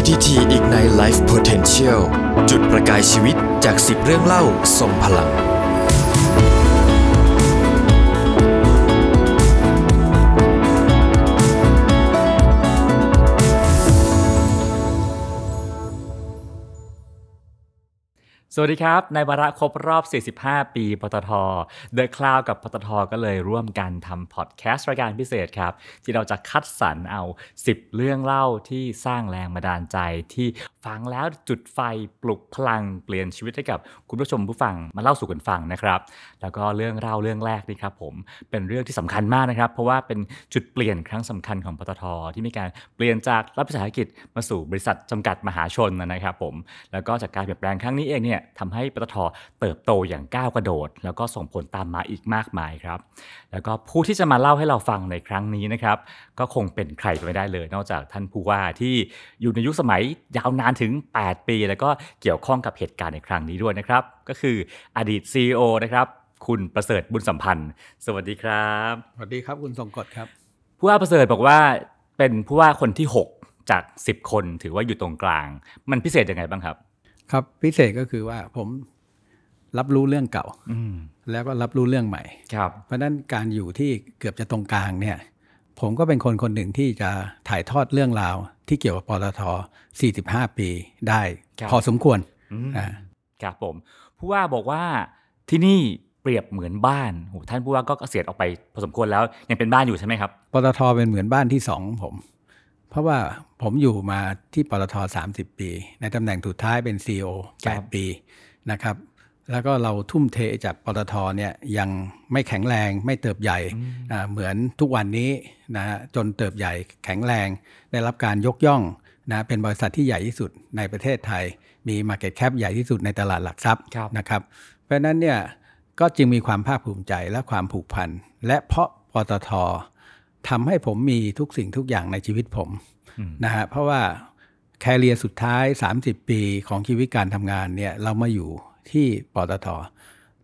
PTT Ignite Life Potential จุดประกายชีวิตจาก 10 เรื่องเล่าทรงพลัง สวัสดีครับ ในวาระครบรอบ 45 ปีปตท The Cloud กับปตท ก็เลยร่วมกันทำพอดแคสต์รายการพิเศษครับ ที่เราจะคัดสรรเอา 10 เรื่องเล่าที่สร้างแรงบันดาลใจที่ฟังแล้วจุดไฟปลุกพลังเปลี่ยนชีวิตให้กับคุณผู้ชมผู้ฟังมาเล่าสู่กันฟังนะครับ แล้วก็เรื่องเล่าเรื่องแรกนี่ครับผมเป็นเรื่องที่สำคัญมากนะครับ เพราะว่าเป็นจุดเปลี่ยนครั้งสำคัญของปตท ที่มีการเปลี่ยนจากรัฐวิสาหกิจมาสู่บริษัทจำกัดมหาชนนะครับผมแล้วก็จากการเปลี่ยนแปลงครั้งนี้เองเนี่ยทำให้ปตทเติบโตอย่างก้าวกระโดด แล้วก็ส่งผลตามมาอีกมากมายครับ แล้วก็ผู้ที่จะมาเล่าให้เราฟังในครั้งนี้นะครับ ก็คงเป็นใครไปไม่ได้เลย นอกจากท่านผู้ว่าที่อยู่ในยุคสมัยยาวนานถึง 8 ปี แล้วก็เกี่ยวข้องกับเหตุการณ์ในครั้งนี้ด้วยนะครับ ก็คืออดีต CEO นะครับ คุณประเสริฐบุญสัมพันธ์ สวัสดีครับ สวัสดีครับคุณทรงกฎครับ ผู้ว่าประเสริฐบอกว่าเป็นผู้ว่าคนที่ 6 จาก 10 คนถือว่าอยู่ตรงกลาง มันพิเศษยังไงบ้างครับ ครับพิเศษก็คือว่าผมรับรู้เรื่องเก่าอืมแล้วก็รับรู้เรื่องใหม่ครับเพราะฉะนั้นการอยู่ที่เกือบจะตรงกลางเนี่ย ผมก็เป็นคนคนหนึ่งที่จะถ่ายทอดเรื่องราว ที่เกี่ยวกับปตท 45 ปีได้ครับพอสมควรอืมอ่าครับผมผู้ว่าบอกว่าที่นี่เปรียบเหมือนบ้านโหท่านผู้ว่าก็เกษียณออกไปพอสมควรแล้วยังเป็นบ้านอยู่ใช่ไหมครับปตทเป็นเหมือนบ้านที่สองของผม เพราะว่าผมอยู่มาที่ปตท30 ปี ในตำแหน่งสุดท้ายเป็น CEO ครับ8ปีนะครับ แล้วก็เราทุ่มเทจากปตทเนี่ยยังไม่แข็งแรงไม่เติบใหญ่อ่าเหมือนทุกวันนี้นะฮะจนเติบใหญ่แข็งแรง ได้รับการยกย่องนะเป็นบริษัทที่ใหญ่ที่สุดในประเทศไทย มี Market Cap ใหญ่ที่สุดในตลาดหลักทรัพย์ครับนะครับ เพราะฉะนั้นเนี่ยก็จึงมีความภาคภูมิใจและความผูกพันและเพราะปตท ทำให้ผมมีทุกสิ่งทุกอย่างในชีวิตผมอืมนะฮะเพราะว่าแคเรียสุดท้าย 30 ปีของชีวิตการทำงานเนี่ยเรามาอยู่ที่ปตท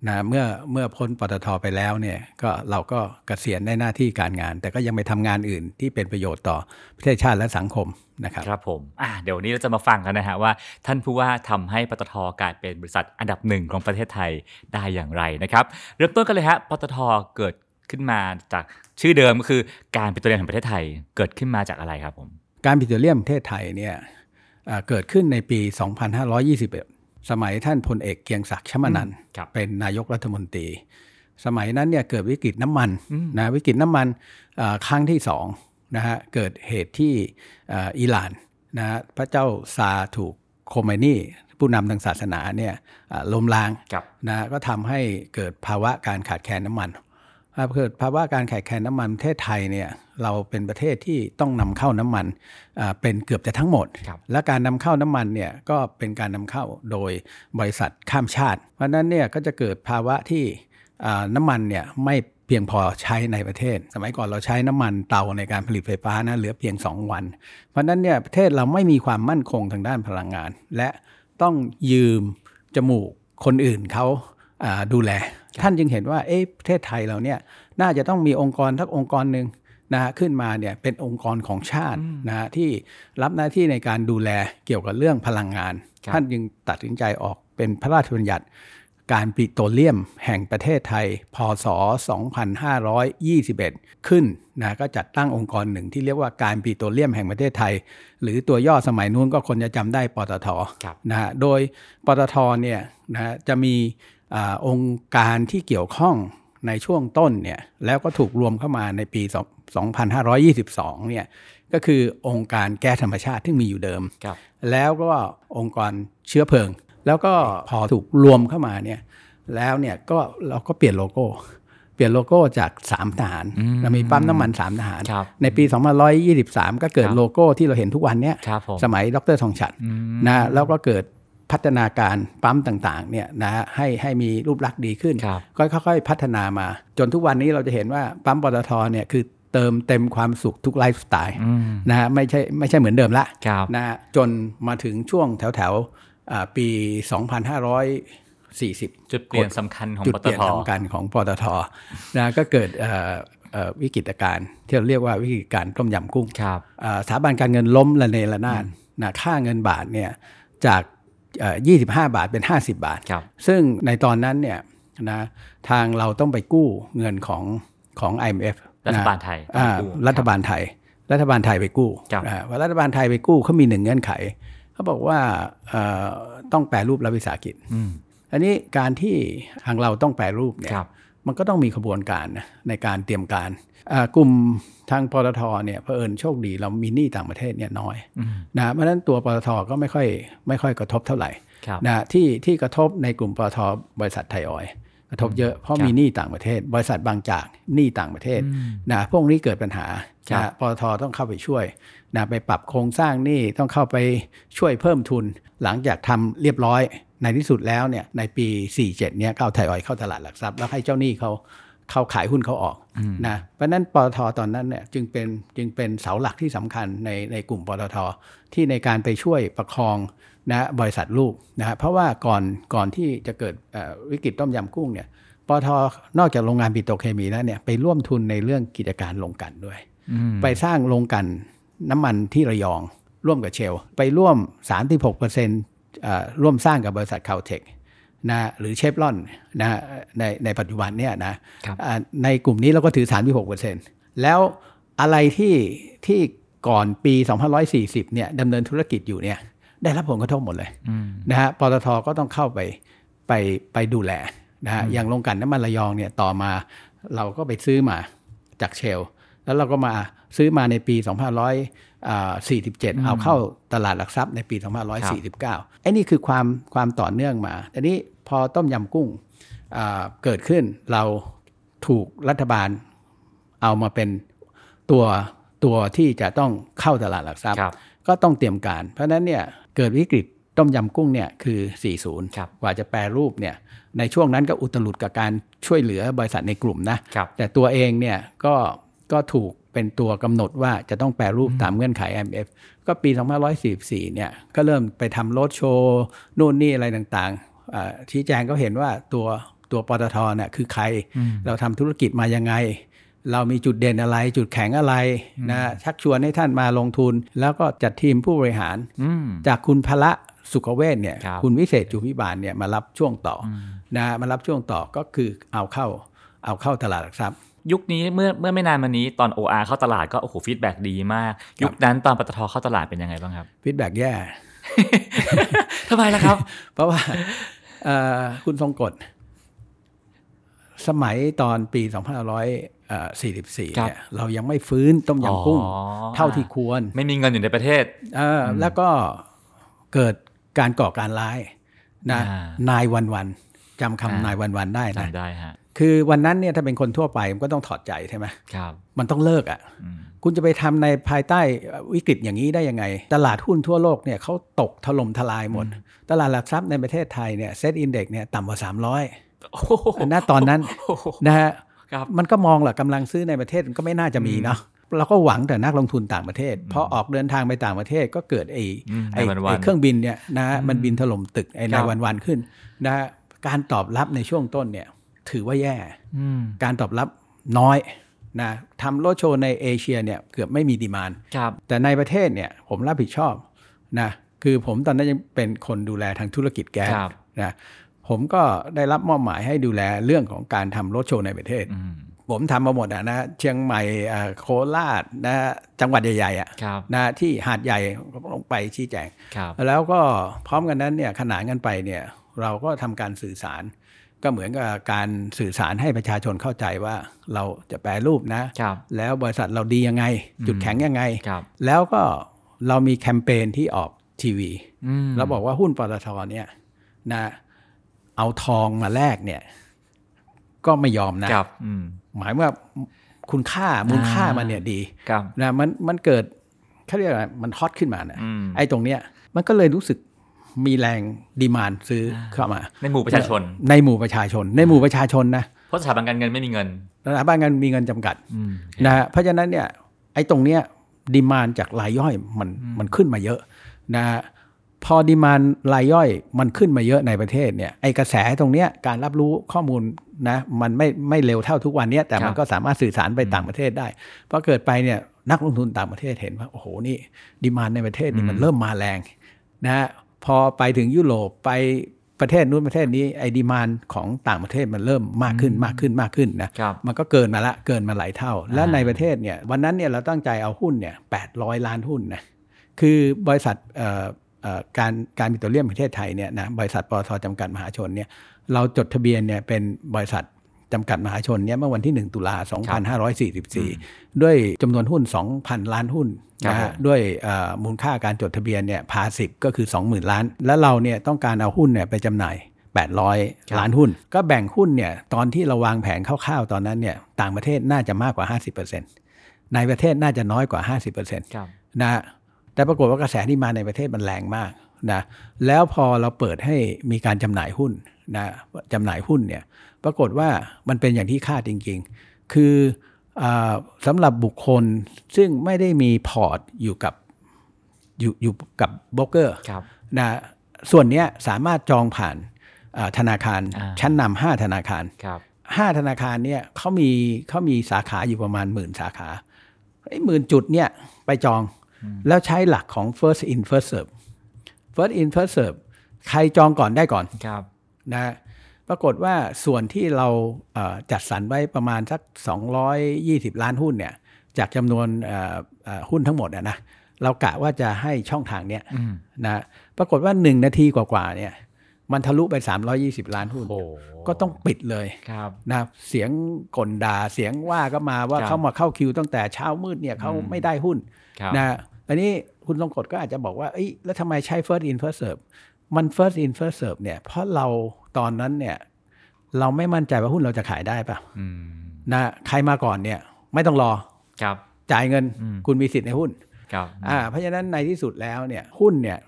นะเมื่อเมื่อพ้นปตทไปแล้วเนี่ยก็เราก็เกษียณในหน้าที่การงาน แต่ก็ยังไปทำงานอื่นที่เป็นประโยชน์ต่อประเทศชาติและสังคมนะครับครับผมอ่าเดี๋ยววนนี้เราจะมาฟังกันนะฮะว่า ท่านผู้ว่าทำให้ปตทกลายเป็นบริษัทอันดับหนึ่งของประเทศไทยได้อย่างไรนะครับ เริ่มต้นกันเลยฮะปตทเกิด ขึ้นมาจากชื่อเดิมก็คือการปิโตรเลียมแห่งประเทศไทยเกิดขึ้นมาจากอะไรครับผม การปิโตรเลียมประเทศไทยเนี่ยเอ่อเกิดขึ้นในปี 2521 สมัยท่านพลเอกเกรียงศักดิ์ชมะนันทน์ครับเป็นนายกรัฐมนตรี สมัยนั้นเนี่ยเกิดวิกฤตน้ำมันอืมนะวิกฤตน้ำมันเอ่อครั้งที่สองนะฮะเกิดเหตุที่เอ่ออิหร่านนะฮะพระเจ้าชาห์ถูกโคไมนีผู้นำทางศาสนาเนี่ยเอ่อล้มล้างครับนะก็ทำให้เกิดภาวะการขาดแคลนน้ำมันถ้า เกิดภาวะการขาดแคลนน้ำมันประเทศไทยเนี่ยเราเป็นประเทศที่ต้องนำเข้าน้ำมันอ่าเป็นเกือบจะทั้งหมดครับและการนำเข้าน้ำมันเนี่ยก็เป็นการนำเข้าโดยบริษัทข้ามชาติ เพราะฉะนั้นเนี่ยก็จะเกิดภาวะที่อ่าน้ำมันเนี่ยไม่เพียงพอใช้ในประเทศ สมัยก่อนเราใช้น้ำมันเตาในการผลิตไฟฟ้านะเหลือเพียง 2 วัน เพราะฉะนั้นเนี่ยประเทศเราไม่มีความมั่นคงทางด้านพลังงาน และต้องยืมจมูกคนอื่นเขาอ่าดูแล ท่านจึงเห็นว่าเอ๊ะประเทศไทยเราเนี่ยน่าจะต้องมีองค์กรทักองค์กรหนึ่งนะฮะขึ้นมาเนี่ยเป็นองค์กรของชาตินะฮะที่รับหน้าที่ในการดูแลเกี่ยวกับเรื่องพลังงานครับท่านจึงตัดสินใจออกเป็นพระราชบัญญัติ การปิโตรเลียมแห่งประเทศไทย พศ 2521 ขึ้นนะก็จัดตั้งองค์กรหนึ่งที่เรียกว่าการปิโตรเลียมแห่งประเทศไทย หรือตัวย่อสมัยนู้นก็คนจะจำได้ปตทครับนะฮะโดยปตทเนี่ยนะฮะจะมี อาองค์การที่เกี่ยวข้องในช่วงต้นเนี่ยแล้วก็ถูกรวมเข้ามาในปี 2522 เนี่ยก็คือองค์การแก๊สธรรมชาติที่มีอยู่เดิมครับแล้วก็องค์กรเชื้อเพลิง แล้วก็พอถูกรวมเข้ามาเนี่ยแล้วเนี่ยก็เราก็เปลี่ยนโลโก้ เปลี่ยนโลโก้จาก3ทหารอืมเรามีปั๊มน้ำมัน3ทหารครับในปี 2523 ก็เกิดครับโลโก้ที่เราเห็นทุกวันเนี้ยครับผมสมัยดรทองฉัตรอืมนะแล้วก็เกิด พัฒนาการปั๊มต่างๆเนี่ยนะให้ให้มีรูปลักษณ์ดีขึ้นครับก็ค่อยๆ พัฒนามา จนทุกวันนี้เราจะเห็นว่าปั๊มปตทเนี่ยคือเติมเต็มความสุขทุกไลฟ์สไตล์อืมนะฮะไม่ใช่ไม่ใช่เหมือนเดิมละครับนะฮะจนมาถึงช่วงแถวแถวๆอ่าปี 2540 จุดเปลี่ยนสำคัญของจุดปเปตลี่ยนทสำคัญของปตทนะก็เกิดเอ่อเอ่อวิกฤตการณ์ที่เราเรียกว่าวิกฤตการณ์ต้มยำกุ้งครับอ่าสถาบันการเงินล้มละเนระนาดนะค่าเงินบาทเนี่ยจากเอ่อ 25 บาทเป็น 50 บาทครับซึ่งในตอนนั้นเนี่ยนะทางเราต้องไปกู้เงินของของ IMF รัฐบาลนะไทยอ่ากู้รัฐบาลไทย รัฐบาลไทยไปกู้ครับอ่าว่ารัฐบาลไทยไปกู้เขามีหนึ่งเงื่อนไขเขาบอกว่าเอ่อต้องแปรรูปรัฐวิสาหกิจอืมอันนี้การที่ทางเราต้องแปรรูปเนี่ยครับมันก็ต้องมีขบวนการนะในการเตรียมการอ่ากลุ่ม ทางปตทเนี่ยเผอิญโชคดีเรามีหนี้ต่างประเทศเนี่ยน้อยอืมนะเพราะฉะนั้นตัวปตทก็ไม่ค่อยไม่ค่อยกระทบเท่าไหร่ครับนะที่ที่กระทบในกลุ่มปตทบริษัทไทยออยล์กระทบเยอะเพราะครับมีหนี้ต่างประเทศ บริษัทบางจากหนี้ต่างประเทศอืมนะพวกนี้เกิดปัญหาครับนะปตทต้องเข้าไปช่วยนะไปปรับโครงสร้างหนี้ต้องเข้าไปช่วยเพิ่มทุน หลังจากทำเรียบร้อยในที่สุดแล้วเนี่ยในปี 47 เนี่ยก็เอาไทยออยล์เข้าตลาดหลักทรัพย์แล้วให้เจ้าหนี้เขา เขาขายหุ้นเขาออกอืมนะเพราะฉะนั้นปตทตอนนั้นเนี่ยจึงเป็นจึงเป็นเสาหลักที่สำคัญในในกลุ่มปตทที่ในการไปช่วยประคองนะบริษัทลูกนะฮะเพราะว่าก่อนก่อนที่จะเกิดเอ่อวิกฤตต้มยำกุ้งเนี่ยปตทนอกจากโรงงานปิโตรเคมีแล้วเนี่ยไปร่วมทุนในเรื่องกิจการโรงกลันด้วยอืมไปสร้างโรงกลันน้ำมันที่ระยอง ร่วมกับเชล ไปร่วม 36%เอ่อร่วมสร้างกับบริษัทคาวเทค นะหรือเชฟรอนนะในในปัจจุบันเนี่ยนะครับอ่าในกลุ่มนี้เราก็ถือ 36%แล้วอะไรที่ที่ก่อนปี2540เนี่ยดำเนินธุรกิจอยู่เนี่ยได้รับผลกระทบหมดเลยอืมนะฮะปตทก็ต้องเข้าไปไปไปดูแลนะฮะอย่างโรงกลันน้ำมันระยองเนี่ยต่อมาเราก็ไปซื้อมาจากเชล แล้วเราก็มาซื้อมาในปี 2547 เอาเข้าตลาดหลักทรัพย์ในปี 2549 ไอ้นี่คือความความต่อเนื่องมาอันนี้พอต้มยำกุ้งอ่าเกิดขึ้นเราถูกรัฐบาลเอามาเป็นตัวตัวที่จะต้องเข้าตลาดหลักทรัพย์ครับก็ต้องเตรียมการ เพราะฉะนั้นเนี่ยเกิดวิกฤตต้มยำกุ้งเนี่ยคือ 40ครับกว่าจะแปรรูปเนี่ยในช่วงนั้นก็อุตลุดกับการช่วยเหลือบริษัทในกลุ่มนะครับแต่ตัวเองเนี่ยก็ก็ถูก เป็นตัวกำหนดว่าจะต้องแปรรูปตามเงื่อนไข IMF ก็ปี 2544 เนี่ย ก็เริ่มไปทำโรดโชว์นู่นนี่อะไรต่างๆอ่าชี้แจงก็เห็นว่าตัวตัวปตทเนี่ยคือใคร เราทำธุรกิจมายังไง เรามีจุดเด่นอะไร จุดแข็งอะไรนะชักชวนให้ท่านมาลงทุน แล้วก็จัดทีมผู้บริหารอืมจากคุณพละสุขเวชเนี่ยครับคุณวิเศษจูภิบาลเนี่ยมารับช่วงต่ออนะมารับช่วงต่อก็คือเอาเข้าเอาเข้าตลาดหลักทรัพย์ ยุคนี้เมื่อเมื่อไม่นานมานี้ตอน OR เข้าตลาดก็โอ้โห feedback ดีมาก ยุคนั้นตอนปตทเข้าตลาดเป็นยังไงบ้างครับ feedback แย่ทำไมล่ะครับ เพราะว่าเอ่อคุณทรงกลดสมัยตอนปี 2544ครับเนี่ยเรายังไม่ฟื้นต้มยำกุ้งอ๋อเท่าที่ควร ไม่มีเงินอยู่ในประเทศเอออแล้วก็เกิดการก่อการร้ายนะอ่านายวันวันจำอ่าคำนายวันวันได้นะจำได้ฮะ คือวันนั้นเนี่ยถ้าเป็นคนทั่วไปมันก็ต้องถอดใจใช่ไหมครับ มันต้องเลิกอะอืมคุณจะไปทำในภายใต้วิกฤตอย่างนี้ได้ยังไง ตลาดหุ้นทั่วโลกเนี่ยเขาตกถล่มทลายหมด ตลาดหลักทรัพย์ในประเทศไทยเนี่ย SET Index เนี่ยต่ำกว่า 300โอ้โหณตอนนั้นโอ้โหนะฮะครับมันก็มองแหละกำลังซื้อในประเทศมันก็ไม่น่าจะมีเนาะเราก็หวังแต่นักลงทุนต่างประเทศพอออกเดินทางไปต่างประเทศก็เกิดไอ้อืมไอ้ในวันๆไอ้เครื่องบินเนี่ยนะฮะมันบินถล่มตึกไอ้คในรับวันๆขึ้นนะฮะการตอบรับในช่วงต้นเนี่ย ถือว่าแย่อืมการตอบรับน้อยนะทำโลดโชว์ในเอเชียเนี่ยเกือบไม่มี demandครับแต่ในประเทศเนี่ยผมรับผิดชอบนะคือผมตอนนั้นยังเป็นคนดูแลทางธุรกิจแก๊สครับนะผมก็ได้รับมอบหมายให้ดูแลเรื่องของการทำรถโชว์ในประเทศอืมผมทำมาหมดอะนะเชียงใหม่อ่าโคราชนะจังหวัดใหญ่ๆอะครับนะที่หาดใหญ่ลงไปชี้แจงครับแล้วก็พร้อมกันนั้นเนี่ยขนานกันไปเนี่ยเราก็ทำการสื่อสาร ก็เหมือนกับการสื่อสารให้ประชาชนเข้าใจว่าเราจะแปรรูปนะครับแล้วบริษัทเราดียังไง จุดแข็งยังไงครับแล้วก็เรามีแคมเปญที่ออกทีวีอืมแล้วบอกว่าหุ้นปตทเนี่ยนะเอาทองมาแลกเนี่ย ก็ไม่ยอมนะครับอืมหมายว่าคุณค่ามูลค่าอ่ามัมันเนี่ยดีครับนะมันมันเกิดเขาเรียกอะไรมันฮอตขึ้นมานะอืมไอ้ตรงเนี้ยมันก็เลยรู้สึก มีแรงดีมานซื้อเข้ามา ในหมู่ประชาชน ในหมู่ประชาชน ในหมู่ประชาชนนะเพราะสถาบันการเงินไม่มีเงินสถาบันการมีเงินจำกัดอืมนะฮะเพราะฉะนั้นเนี่ยไอ้ตรงเนี้ยดีมานจากรายย่อยมันมันขึ้นมาเยอะนะฮะพอดีมานรายย่อยมันขึ้นมาเยอะในประเทศเนี่ยไอ้กระแสตรงเนี้ยการรับรู้ข้อมูลนะมันไม่ไม่เร็วเท่าทุกวันเนี้ยแต่มันก็สามารถสื่อสารไปต่างประเทศได้พอเกิดไปเนี่ยนักลงทุนต่างประเทศเห็นว่าโอ้โหนี่ดีมานในประเทศนี่มันเริ่มมาแรงนะฮะ พอไปถึงยุโรปไปประเทศนู้นประเทศนี้ไอ้ดีมานของต่างประเทศมันเริ่มมากขึ้นมากขึ้นมากขึ้นนะครับมันก็เกินมาละเกินมาหลายเท่า และในประเทศเนี่ยวันนั้นเนี่ยเราตั้งใจเอาหุ้นเนี่ยแปดร้อยล้านหุ้นนะคือบริษัทเอ่อเอ่อการการปิโตรเลียมแห่งประเทศไทยเนี่ยนะบริษัทปตทจำกัดมหาชนเนี่ยเราจดทะเบียนเนี่ยเป็นบริษัท จำกัดมหาชนเนี่ยเมื่อวันที่ 1 ตุลา2544 ด้วยจำนวนหุ้น 2,000 ล้านหุ้นครับนะผฮะมด้วยเอ่อมูลค่าการจดทะเบียนเนี่ยพาสิบก็คือ 20,000 ล้าน แล้วเราเนี่ยต้องการเอาหุ้นเนี่ยไปจำหน่าย 800 ล้านหุ้น ก็แบ่งหุ้นเนี่ยตอนที่เราวางแผนคร่าวๆตอนนั้นเนี่ยต่างประเทศน่าจะมากกว่า 50%ในประเทศน่าจะน้อยกว่า 50%ครับนะแต่ปรากฏว่ากระแสที่มาในประเทศมันแรงมากนะแล้วพอเราเปิดให้มีการจำหน่ายหุ้นนะจำหน่ายหุ้นเนี่ย ปรากฏว่ามันเป็นอย่างที่คาดจริง ๆ คืออาสำหรับบุคคลซึ่งไม่ได้มีพอร์ตอยู่กับอยู่อยู่กับโบรกเกอร์ครับนะส่วนเนี้ยสามารถจองผ่านอ่าธนาคารอ่าชั้นนำห้าธนาคารครับห้าธนาคารเนี่ยเขามีเขามีสาขาอยู่ประมาณหมื่นสาขาไอ้หมื่นจุดเนี่ยไปจองแล้วใช้หลักของ first in first serve first in first serve ใครจองก่อนได้ก่อนครับนะ ปรากฏว่าส่วนที่เราเอ่อจัดสรรไว้ประมาณสัก 220 ล้านหุ้นเนี่ยจากจำนวนเอ่อเอ่อหุ้นทั้งหมดอะนะเรากะว่าจะให้ช่องทางเนี้ยนะปรากฏว่า 1 นาทีกว่าๆเนี่ยมันทะลุไป 320 ล้านหุ้นโอ้ก็ต้องปิดเลยครับนะเสียงกลด่าเสียงว่าก็มาว่าครับเขามาเข้าคิวตั้งแต่เช้ามืดเนี่ยเขาไม่ได้หุ้นครับนะอันนี้คุณทรงกฎก็อาจจะบอกว่าเอ้ยแล้วทำไมใช้ first in first serve มัน first in first serve เนี่ยเพราะเราตอนนั้นเนี่ยเราไม่มั่นใจว่าหุ้นเราจะขายได้ปะอืมนะใครมาก่อนเนี่ยไม่ต้องรอครับจ่ายเงินอืมคุณมีสิทธิ์ในหุ้นครับอ่าเพราะฉะนั้นในที่สุดแล้วเนี่ยหุ้นเนี่ย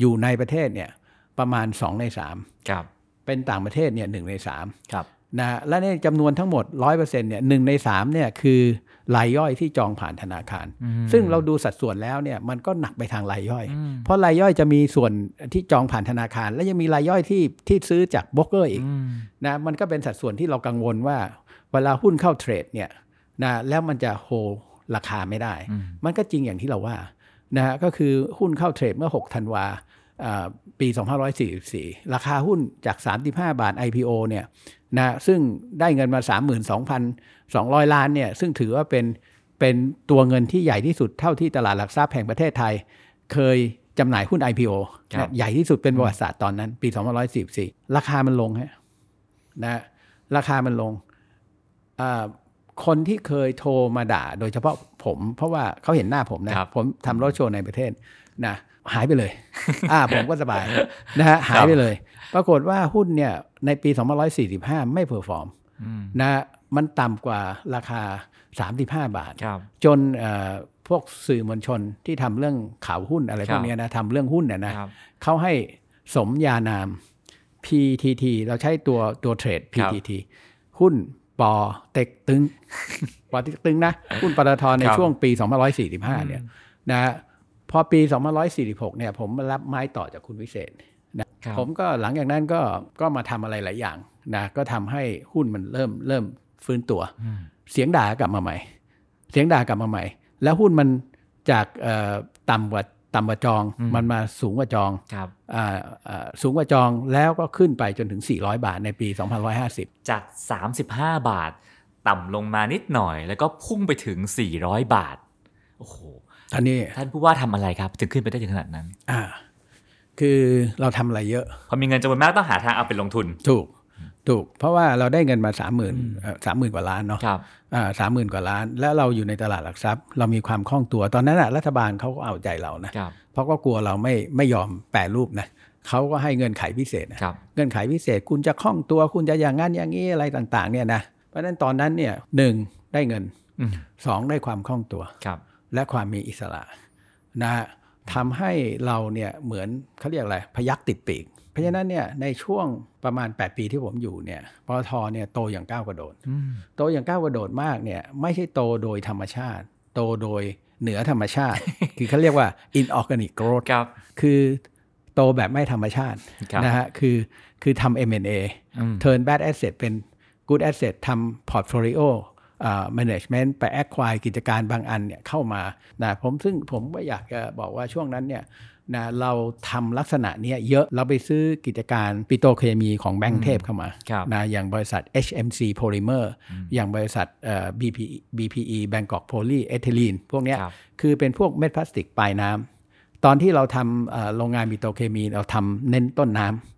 อยู่ในประเทศเนี่ยประมาณ 2 ในครับ3เป็นต่างประเทศเนี่ยหใน3ครับนะและในจำนวนทั้งหมด 100%เนี่ยหนึ่งใน3เนี่ยคือ รายย่อยที่จองผ่านธนาคาร ซึ่งเราดูสัดส่วนแล้วเนี่ยมันก็หนักไปทางรายย่อย เพราะรายย่อยจะมีส่วนที่จองผ่านธนาคาร และยังมีรายย่อยที่ที่ซื้อจากโบรกเกอร์อีกนะมันก็เป็นสัดส่วนที่เรากังวลว่า เวลาหุ้นเข้าเทรดเนี่ยนะแล้วมันจะโฮราคาไม่ได้ มันก็จริงอย่างที่เราว่านะฮะก็คือหุ้นเข้าเทรดเมื่อ 6 ธันวาอ่าปี 2544 ราคาหุ้นจาก 35 บาท IPO เนี่ย นะซึ่งได้เงินมา 32,200 ล้านเนี่ยซึ่งถือว่าเป็นเป็นตัวเงินที่ใหญ่ที่สุดเท่าที่ตลาดหลักทรัพย์แห่งประเทศไทย เคยจำหน่ายหุ้น IPO ครับนะใหญ่ที่สุดเป็นประวัติศาสตร์ตอนนั้น ปี 2544 ราคามันลงฮะนะราคามันลงอ่าคนที่เคยโทรมาด่า โดยเฉพาะผม เพราะว่าเขาเห็นหน้าผมนะครับผมทำรถโชว์ในประเทศนะ หายไปเลย อ่าผมก็สบายนะฮะหายไปเลย ปรากฏว่าหุ้นเนี่ยในปี 2545 ไม่ perform นะมันต่ำกว่าราคา 35 บาทครับจนเอ่อพวกสื่อมวลชนที่ทำเรื่องข่าวหุ้นอะไรพวกเนี้ยนะทำเรื่องหุ้นเนี่ยนะครับเขาให้สมญานาม PTT เราใช้ตัวตัว trade ครับ PTT หุ้นปอเต็กตึงปอเต็กตึงนะ หุ้นปตทในครับช่วงปี 2545 เนี่ยนะ พอปี2546 เนี่ยผมมารับไม้ต่อจากคุณวิเศษนะครับผมก็หลังจากนั้นก็ก็มาทำอะไรหลายอย่างนะก็ทำให้หุ้นมันเริ่มเริ่มฟื้นตัว เสียงด่ากลับมาใหม่ เสียงด่ากลับมาใหม่ แล้วหุ้นมันจากเอ่อต่ำกว่าต่ำกว่าจองมันมาสูงกว่าจองครับอ่าอ่าสูงกว่าจองแล้วก็ขึ้นไปจนถึง 400 บาทในปี2550 จาก 35 บาท ต่ำลงมานิดหน่อย แล้วก็พุ่งไปถึง 400 บาท โอ้โห อันนี้ท่านผู้ว่าทำอะไรครับถึงขึ้นไปได้ถึงขนาดนั้น อ่า คือเราทำอะไรเยอะ พอมีเงินจำนวนมากต้องหาทางเอาไปลงทุน ถูก ถูก เพราะว่าเราได้เงินมา30,000สามหมื่นกว่าล้านเนาะครับอ่าสามหมื่นกว่าล้าน แล้วเราอยู่ในตลาดหลักทรัพย์ เรามีความคล่องตัว ตอนนั้นอะรัฐบาลเขาก็เอาใจเรานะครับเพราะก็กลัวเราไม่ไม่ยอมแปรรูปนะเขาก็ให้เงื่อนไขพิเศษนะครับเงื่อนไขพิเศษคุณจะคล่องตัวคุณจะอย่างนั้นอย่างนี้อะไรต่าง ๆ เนี่ยนะ เพราะฉะนั้นตอนนั้นเนี่ยหนึ่งได้เงินอืมสองได้ความคล่องตัวครับ และความมีอิสระนะฮะทำให้เราเนี่ยเหมือนเขาเรียกอะไรพยักติดปีก เพราะฉะนั้นเนี่ยในช่วงประมาณ 8 ปีที่ผมอยู่เนี่ยปตทเนี่ยโตอย่างก้าวกระโดด โตอย่างก้าวกระโดดมากเนี่ยไม่ใช่โตโดยธรรมชาติ โตโดยเหนือธรรมชาติ คือเขาเรียกว่า inorganic growth ครับคือโตแบบไม่ธรรมชาติครับนะฮะคือคือทำ M&A อืม turn bad asset เป็น good asset ทำ portfolio อ่า management ไป acquire กิจการบางอันเนี่ยเข้ามานะผมซึ่งผมก็อยากจะบอกว่าช่วงนั้นเนี่ยนะเราทำลักษณะเนี้ยเยอะเราไปซื้อกิจการปิโตรเคมีของแบงก์เทพเข้ามาครับนะอย่างบริษัท HMC Polymer อย่างบริษัทเอ่อ BPE BPE Bangkok Polyethylene พวกเนี้ยครับคือเป็นพวกเม็ดพลาสติกปลายน้ำตอนที่เราทำเอ่อโรงงานปิโตรเคมีเราทำเน้นต้นน้ำ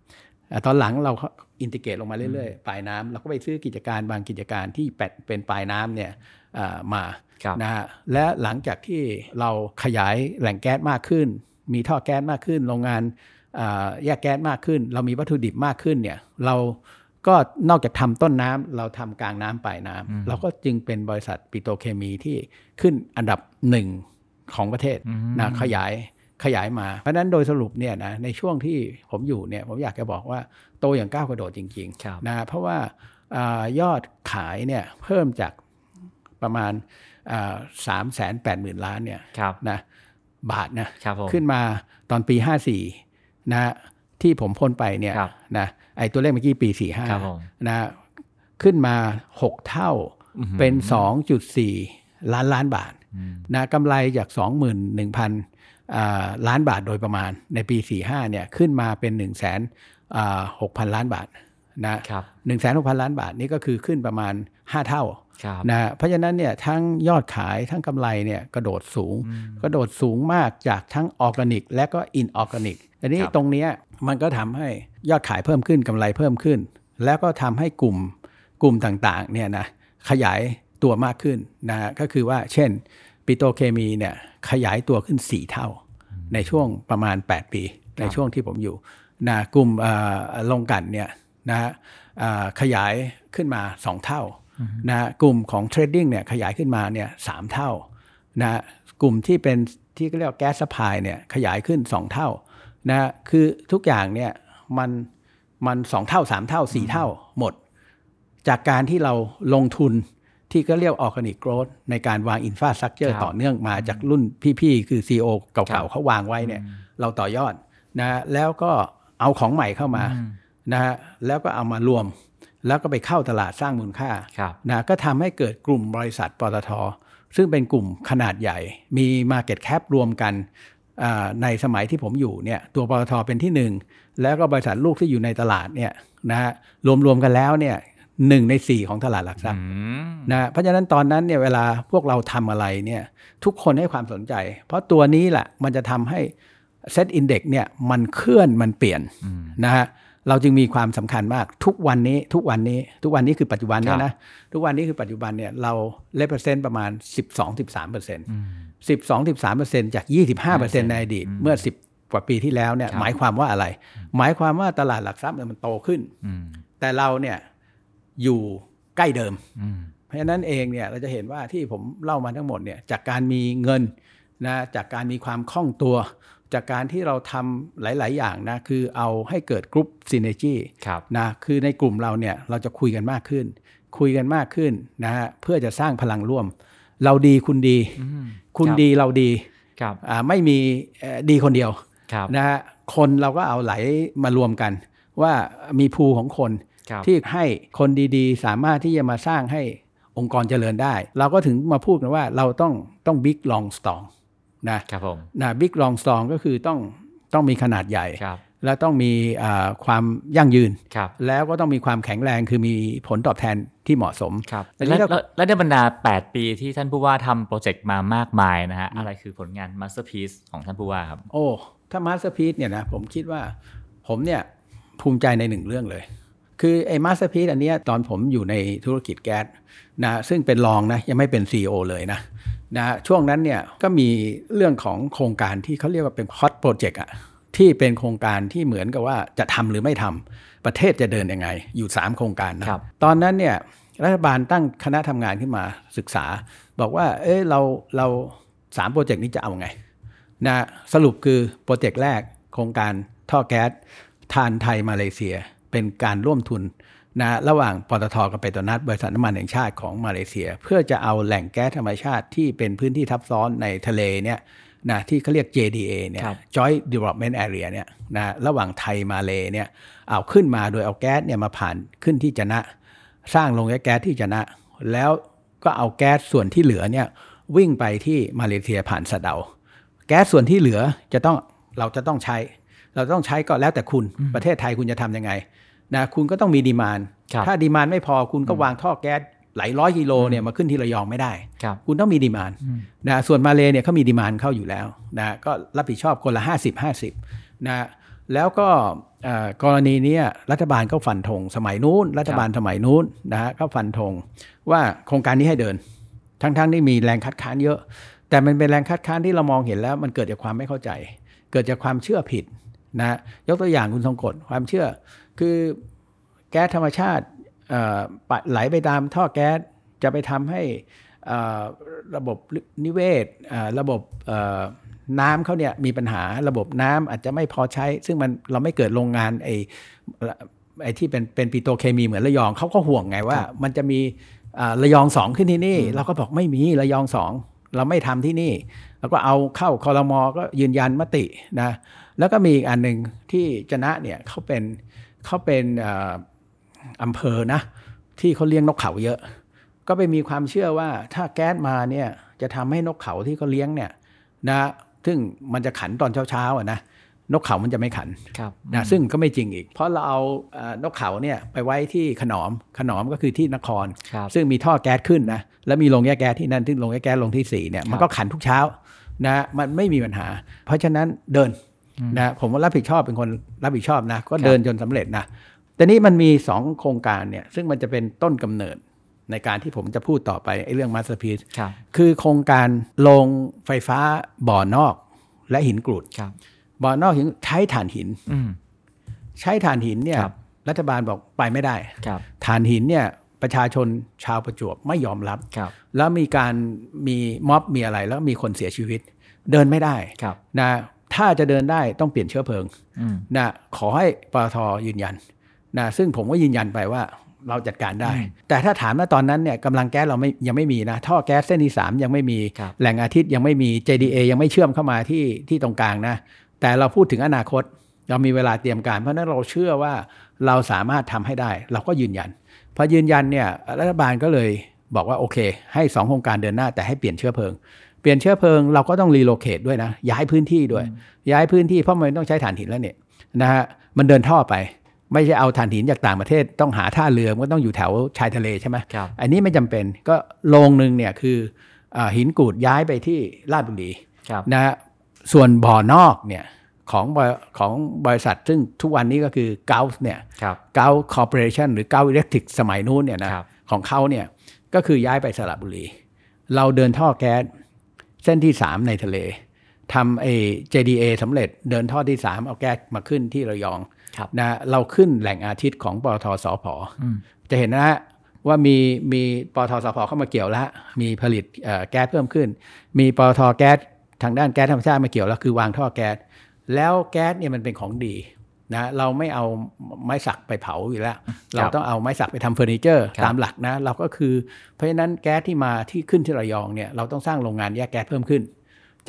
เอ่อ ตอนหลังเราอินทิเกรตลงมาเรื่อยๆ ปลายน้ำเราก็ไปซื้อกิจการบางกิจการที่แปดเป็นปลายน้ำเนี่ยเอ่อมาครับนะฮะและหลังจากที่เราขยายแหล่งแก๊สมากขึ้น มีท่อแก๊สมากขึ้น โรงงานเอ่อแยกแก๊สมากขึ้น เรามีวัตถุดิบมากขึ้นเนี่ยเราก็นอกจากทำต้นน้ำเราทำกลางน้ำปลายน้ำเราก็จึงเป็นบริษัทปิโตรเคมีที่ขึ้นอันดับหนึ่งของประเทศนะขยาย ขยายมา เพราะฉะนั้นโดยสรุปเนี่ยนะในช่วงที่ผมอยู่เนี่ยผมอยากจะบอกว่าโตอย่างก้าวกระโดดจริงครับๆนะเพราะว่าอายอดขายเนี่ยเพิ่มจากประมาณสามแสนแปดหมื่นล้านเนี่ยครับนะบาทนะครับผมขึ้นมาตอนปี 54นะที่ผมพ้นไปเนี่ยครับนะไอตัวเลขเมื่อกี้ปีครับผม45นะขึ้นมา 6 เท่าเป็น 2.4 ล้านล้านบาทนะกำไรจาก 21,000อ่า ล้านบาทโดยประมาณในปี 45เนี่ยขึ้นมาเป็น 1 6 0 0 0 ล้านบาทนะครับ1 6 0 0 0ล้านบาทนี่ก็คือขึ้นประมาณ 5 เท่าครับนะฮะเพราะฉะนั้นเนี่ยทั้งยอดขายทั้งกำไรเนี่ยกระโดดสูง กระโดดสูงมากจากทั้งออร์แกนิก และก็ inorganic อันนี้ครับตรงเนี้ยมันก็ทำให้ยอดขายเพิ่มขึ้นกำไรเพิ่มขึ้น แล้วก็ทำให้กลุ่มกลุ่มต่างๆเนี่ยนะขยายตัวมากขึ้นนะฮะก็คือว่าเช่น ปิโตรเคมีเนี่ยขยายตัวขึ้น 4 เท่า ในช่วงประมาณ 8 ปี ในช่วงที่ผมอยู่นะกลุ่มเอ่อโรงกลั่นเนี่ยนะฮะเอ่อขยายขึ้นมา 2 เท่านะฮะกลุ่มของ trading เนี่ยขยายขึ้นมาเนี่ยสามเท่านะฮะกลุ่มที่เป็นที่เรียกว่าแก๊สสปายเนี่ยขยายขึ้น 2 เท่านะฮะคือทุกอย่างเนี่ยมันมันสองเท่า 3 เท่า 4 เท่าหมด จากการที่เราลงทุน ที่ก็เรียกออร์แกนิกโกร h ในการวางอินฟ a าสตรักเจอคร์รับต่อเนื่องมาจากรุ่นพี่ๆ คือ CEO ครัเก่าบๆเขาวางไว้เนี่ยเราต่อยอดนะแล้วก็เอาของใหม่เข้ามานะฮะแล้วก็เอามารวม แล้วก็ไปเข้าตลาดสร้างมูลค่าครับนะก็ทำให้เกิดกลุ่มบริษัทปตท ซึ่งเป็นกลุ่มขนาดใหญ่ มี Market Cap รวมกันอ่าในสมัยที่ผมอยู่เนี่ยตัวปตทเป็นที่หนึ่งแล้วก็บริษัทลูกที่อยู่ในตลาดเนี่ยนะฮะรวมๆกันแล้วเนี่ย หนึ่งในสี่ของตลาดหลักทรัพย์อืมนะเพราะฉะนั้นตอนนั้นเนี่ยเวลาพวกเราทำอะไรเนี่ยทุกคนให้ความสนใจ เพราะตัวนี้แหละมันจะทำให้เซตอินเด็กเนี่ยมันเคลื่อนมันเปลี่ยนนะฮะเราจึงมีความสำคัญมากทุกวันนี้ทุกวันนี้ทุกวันนี้คือปัจจุบันเนี่ยนะทุกวันนี้คือปัจจุบันเนี่ยเรา represent ประมาณ 12-13เปอร์เซ็นต์12-13เปอร์เซ็นต์จาก25เปอร์เซ็นต์ในอดีตเมื่อ10กว่าปีที่แล้วเนี่ยหมายความว่าอะไร หมายความว่าตลาดหลักทรัพย์เนี่ยมันโตขึ้นอืมแต่เราเนี่ย อยู่ใกล้เดิมอืมเพราะฉะนั้นเองเนี่ยเราจะเห็นว่าที่ผมเล่ามาทั้งหมดเนี่ยจากการมีเงินนะจากการมีความคล่องตัว จากการที่เราทำหลาย ๆ อย่างนะคือเอาให้เกิด group synergyครับนะคือในกลุ่มเราเนี่ยเราจะคุยกันมากขึ้น คุยกันมากขึ้นนะฮะเพื่อจะสร้างพลังร่วม เราดีคุณดี คุณครับดีเราดีครับอ่าไม่มีเอ่อดีคนเดียวครับนะฮะคนเราก็เอาไหลมารวมกัน ว่ามีภูของคนครับ ที่ให้คนดีๆ สามารถที่จะมาสร้างให้องค์กรเจริญได้ เราก็ถึงมาพูดกันว่าเราต้องต้องบิ๊กลองสตองนะครับผมนะบิ๊กลองสตองก็คือต้องต้องมีขนาดใหญ่ครับและต้องมีอ่าความยั่งยืนครับแล้วก็ต้องมีความแข็งแรงคือมีผลตอบแทนที่เหมาะสมครับอันและนี้เราและและในบรรดา 8 ปีที่ท่านผู้ว่าทำ project มามากมายนะฮะอะไรคือผลงาน masterpiece ของท่านผู้ว่าครับ โอ้ ถ้า masterpiece เนี่ยนะผมคิดว่าผมเนี่ยภูมิใจในหนึ่งเรื่องเลย คือไอ้ masterpiece อันเนี้ยตอนผมอยู่ในธุรกิจแก๊สนะซึ่งเป็นรองนะยังไม่เป็น CEO เลยนะนะช่วงนั้นเนี่ยก็มีเรื่องของโครงการที่เขาเรียกว่าเป็น hot project อะที่เป็นโครงการที่เหมือนกับว่าจะทำหรือไม่ทำประเทศจะเดินยังไง อยู่ 3 โครงการนะครับตอนนั้นเนี่ยรัฐบาลตั้งคณะทำงานขึ้นมาศึกษา บอกว่าเอ้ยเราเราสามโปรเจกต์นี้จะเอาไงนะสรุปคือโปรเจกต์แรกโครงการท่อแก๊สทานไทยมาเลเซีย เป็นการร่วมทุนนะระหว่างปตทกับเปโตรนัสบริษัทน้ำมันแห่งชาติของมาเลเซีย เพื่อจะเอาแหล่งแก๊สธรรมชาติที่เป็นพื้นที่ทับซ้อนในทะเลเนี่ยนะที่เขาเรียก JDA เนี่ยครับ Joint Development Area เนี่ยนะระหว่างไทยมาเลเนี่ยเอาขึ้นมาโดยเอาแก๊สเนี่ยมาผ่านขึ้นที่จะนะ สร้างโรงแก๊สที่จะนะ แล้วก็เอาแก๊สส่วนที่เหลือเนี่ยวิ่งไปที่มาเลเซียผ่านสะเดา แก๊สส่วนที่เหลือจะต้องเราจะต้องใช้ เราต้องใช้ก็แล้วแต่คุณประเทศไทยคุณจะทำยังไง นะคุณก็ต้องมี demand ครับถ้า demand ไม่พอคุณก็วางท่อแก๊สหลายร้อยกิโลเนี่ยมาขึ้นที่ระยองไม่ได้ครับคุณต้องมี demand นะส่วนมาเลเนี่ยเขามี demand เขาอยู่แล้วนะก็รับผิดชอบคนละ 50 50นะแล้วก็เอ่อกรณีเนี้ยรัฐบาลก็ฟันธงสมัยนู้น รัฐบาลสมัยนู้นนะฮะก็ฟันธงว่าโครงการนี้ให้เดิน ทั้งๆที่มีแรงคัดค้านเยอะ แต่มันเป็นแรงคัดค้านที่เรามองเห็นแล้ว มันเกิดจากความไม่เข้าใจ เกิดจากความเชื่อผิดนะยกตัวอย่างคุณทรงกลดความเชื่อคือแก๊สธรรมชาติเอ่อปะไหลไปตามท่อแก๊สจะไปทำให้เอ่อระบบนิเวศเอ่อระบบเอ่อน้ำเขาเนี่ยมีปัญหาระบบน้ำอาจจะไม่พอใช้ ซึ่งมันเราไม่เกิดโรงงานไอ้ไอ้ที่เป็นเป็นปิโตรเคมีเหมือนระยองเขาก็ห่วงไงว่า มันจะมีอ่าระยองสองขึ้นที่นี่ เราก็บอกไม่มีระยองสองเราไม่ทำที่นี่ แล้วก็เอาเข้าคอรมอก็ยืนยันมตินะแล้วก็มีอีกอันหนึ่งที่จนะเนี่ยเขาเป็น เขาเป็นเอ่ออำเภอนะ ที่เขาเลี้ยงนกเขาเยอะ ก็ไปมีความเชื่อว่าถ้าแก๊สมาเนี่ยจะทำให้นกเขาที่เขาเลี้ยงเนี่ยนะซึ่งมันจะขันตอนเช้าๆอะนะนกเขามันจะไม่ขันครับนะซึ่งก็ไม่จริงอีก เพราะเราเอาเอ่อนกเขาเนี่ยไปไว้ที่ขนอมขนอมก็คือที่นครครับซึ่งมีท่อแก๊สขึ้นนะแล้วมีโรงแยกแก๊สที่นั่นที่โรงแยกแก๊สลงที่สี่เนี่ยมันก็ขันทุกเช้านะมันไม่มีปัญหา เพราะฉะนั้นเดิน นะผมว่ารับผิดชอบเป็นคนรับผิดชอบนะ ก็เดินจนสำเร็จนะแต่นี้มันมีสองโครงการเนี่ยซึ่งมันจะเป็นต้นกำเนิดในการที่ผมจะพูดต่อไปไอ้เรื่องมาสเตอร์พี e ครับคือโครงการโรงไฟฟ้าบ่อนอกและหินกรูดครับบ่อนอกหินใช้ถ่านหินอืมใช้ถ่านหินเนี่ยครับรัฐบาลบอกไปไม่ได้ครับถ่านหินเนี่ยประชาชนชาวประจวบไม่ยอมรับครับแล้วมีการมีม็อบมีอะไรแล้วมีคนเสียชีวิต เดินไม่ได้ครับนะ ถ้าจะเดินได้ต้องเปลี่ยนเชื้อเพลิงอืมนะขอให้ปตทยืนยันนะซึ่งผมก็ยืนยันไปว่าเราจัดการได้ แต่ถ้าถามว่าตอนนั้นเนี่ยกำลังแก๊สเราไม่ยังไม่มีนะ ท่อแก๊สเส้นที่ 3 ยังไม่มีครับแหล่งอาทิตย์ยังไม่มี JDA ยังไม่เชื่อมเข้ามาที่ที่ตรงกลางนะ แต่เราพูดถึงอนาคต เรามีเวลาเตรียมการ เพราะฉะนั้นเราเชื่อว่าเราสามารถทำให้ได้ เราก็ยืนยัน พอยืนยันเนี่ยรัฐบาลก็เลยบอกว่าโอเค ให้สองโครงการเดินหน้าแต่ให้เปลี่ยนเชื้อเพลิง เปลี่ยนเชื้อเพลิงเราก็ต้องรีโลเคทด้วยนะ ย้ายพื้นที่ด้วย ย้ายพื้นที่เพราะมันต้องใช้ถ่านหินแล้วเนี่ยนะฮะมันเดินท่อไป ไม่ใช่เอาถ่านหินจากต่างประเทศต้องหาท่าเรือมันก็ต้องอยู่แถวชายทะเลใช่ไหมครับอันนี้ไม่จำเป็นก็โรงหนึ่งเนี่ยคืออาหินกูดย้ายไปที่ลาดบุรีครับนะฮะส่วนบ่อนอกเนี่ยของบริของบริษัทซึ่งทุกวันนี้ก็คือเกาเนี่ยครับเกาคอร์ปอเรชันหรือเกาอิเล็กทริกสมัยนู้นเนี่ยนะครับของเขาเนี่ยก็คือย้ายไปสระบุรี เราเดินท่อแก๊ส เส้นที่ 3 ในทะเลทำไอ้ JDA สำเร็จเดินท่อที่ 3 เอาแก๊สมาขึ้นที่ระยองครับนะเราขึ้นแหล่งอาทิตย์ของปตทสพจะเห็นนะฮะว่ามีมีปตทสพเข้ามาเกี่ยวแล้วมีผลิตเอ่อแก๊สเพิ่มขึ้น มีปตทแก๊สทางด้านแก๊สธรรมชาติมาเกี่ยวแล้วคือวางท่อแก๊สแล้วแก๊สเนี่ยมันเป็นของดี นะเราไม่เอาไม้สักไปเผาอยู่แล้ว เราต้องเอาไม้สักไปทำเฟอร์นิเจอร์ครับตามหลักนะเราก็คือเพราะฉะนั้นแก๊สที่มาที่ขึ้นที่ระยองเนี่ยเราต้องสร้างโรงงานแยกแก๊สเพิ่มขึ้น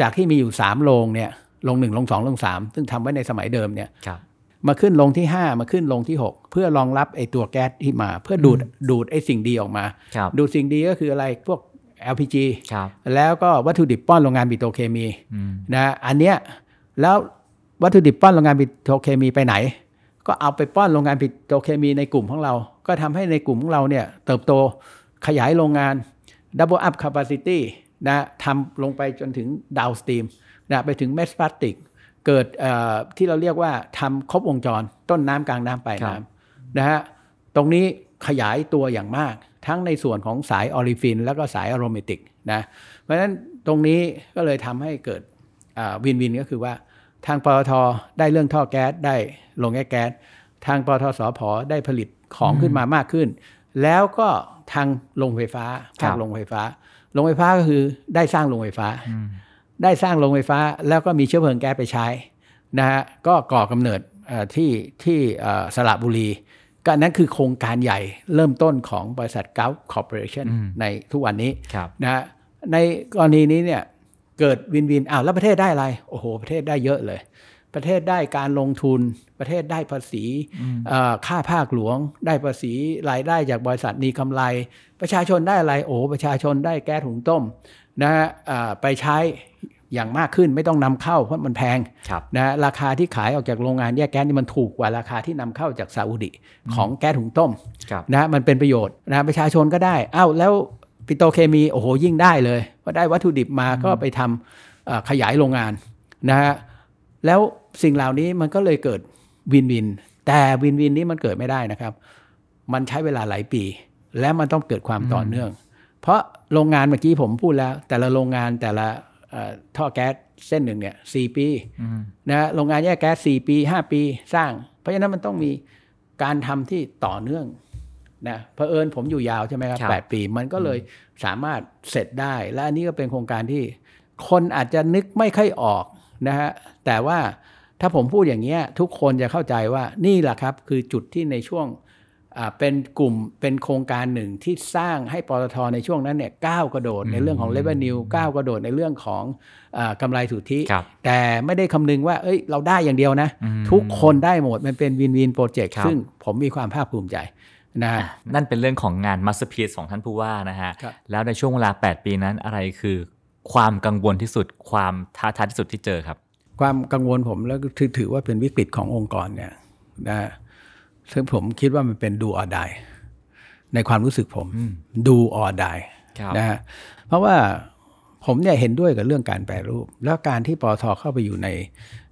จากที่มีอยู่ 3 โรงเนี่ยโรงหนึ่งโรงสองโรงสามซึ่งทำไว้ในสมัยเดิมเนี่ยครับมาขึ้นลงที่ 5 มาขึ้นลงที่ 6 เพื่อรองรับไอ้ตัวแก๊สที่มา เพื่อดูดดูดไอ้สิ่งดีออกมาครับดูดสิ่งดีก็คืออะไรพวก LPG ครับแล้วก็วัตถุดิบป้อนโรงงานปิโตรเคมีอืมนะอันเนี้ยแล้ว วัตถุดิบป้อนโรงงานปิโตรเคมีไปไหน ก็เอาไปป้อนโรงงานปิโตรเคมีในกลุ่มของเรา ก็ทำให้ในกลุ่มของเราเนี่ยเติบโตขยายโรงงาน double up capacity นะทำลงไปจนถึง downstream นะไปถึงเมสพลาสติก เกิดเอ่อที่เราเรียกว่าทำครบวงจรต้นน้ำกลางน้ำปลายครับน้ำนะฮะตรงนี้ขยายตัวอย่างมาก ทั้งในส่วนของสาย olefin แล้วก็สาย aromatic นะเพราะฉะนั้นตรงนี้ก็เลยทำให้เกิด win-win ก็คือว่า ทางปตทได้เรื่องท่อแก๊สได้โรงแยกแก๊ส ทางปตทสผได้ผลิตของขึ้นมามากขึ้น แล้วก็ทางโรงไฟฟ้าครัภาบคโรงไฟฟ้าโรงไฟฟ้าก็คือได้สร้างโรงไฟฟ้า ได้สร้างโรงไฟฟ้าแล้วก็มีเชื้อเพลิงแก๊สไปใช้นะฮะก็ก่อกำเนิดเอ่อที่ที่เอ่อสระบุรีก็อันนั้นคือโครงการใหญ่เริ่มต้นของบริษัท g u l f Corporation ในทุกวันนี้ครับนะฮะในกรณีนี้เนี่ย เกิดวินวินอ้าวแล้วประเทศได้อะไร โอ้โห ประเทศได้เยอะเลย ประเทศได้การลงทุน ประเทศได้ภาษีเอ่อค่าภาคหลวง ได้ภาษีรายได้จากบริษัทมีกำไร ประชาชนได้อะไร โอ้ประชาชนได้แก๊สหุงต้มนะฮะอ่าไปใช้อย่างมากขึ้นไม่ต้องนำเข้าเพราะมันแพงครับนะราคาที่ขายออกจากโรงงานแยกแก๊สนี่มันถูกกว่าราคาที่นำเข้าจากซาอุดิของแก๊สหุงต้มครับนะมันเป็นประโยชน์นะประชาชนก็ได้อ้าวแล้ว ปิโตรเคมีโอ้โหยิ่งได้เลยเพราะได้วัตถุดิบมาก็ไปทำเอ่อขยายโรงงานนะฮะแล้วสิ่งเหล่านี้มันก็เลยเกิดวินวิน แต่วินวินนี้มันเกิดไม่ได้นะครับ มันใช้เวลาหลายปี และมันต้องเกิดความต่อเนื่อง เพราะโรงงานเมื่อกี้ผมพูดแล้ว แต่ละโรงงานแต่ละเอ่อท่อแก๊สเส้นหนึ่งเนี่ยสี่ปีนะฮะโรงงานแยกแก๊สสี่ปีห้าปีสร้าง เพราะฉะนั้นมันต้องมีการทำที่ต่อเนื่อง นะเผอิญผมอยู่ยาวใช่ไหมครับครับแปดปีมันก็เลยสามารถเสร็จได้ และอันนี้ก็เป็นโครงการที่คนอาจจะนึกไม่ค่อยออกนะฮะแต่ว่าถ้าผมพูดอย่างเงี้ยทุกคนจะเข้าใจว่านี่แหละครับ คือจุดที่ในช่วงอ่าเป็นกลุ่มเป็นโครงการหนึ่งที่สร้างให้ปตทในช่วงนั้นเนี่ยก้าวกระโดดในเรื่องของ revenue ก้าวกระโดดในเรื่องของอากำไรสุทธิครับแต่ไม่ได้คำนึงว่า เอ้ยเราได้อย่างเดียวนะ ทุกคนได้หมดมันเป็น win-win project ครับซึ่งผมมีความภาคภูมิใจ นะฮะนั่นเป็นเรื่องของงานมาสเตอร์พี e ของท่านผู้ว่านะฮะครับแล้วในช่วงเวลา 8 ปีนั้นอะไรคือความกังวลที่สุดความท้าทายที่สุดที่เจอครับ ความกังวลผมแล้วก็ถือถือว่าเป็นวิกฤตขององค์กรเนี่ยนะฮะซึ่งผมคิดว่ามันเป็นดูออดายในความรู้สึกผมดูออดายครับนะฮะเพราะว่าผมเนี่ยเห็นด้วยกับเรื่องการแปรรูป แล้วการที่ปตทเข้าไปอยู่ใน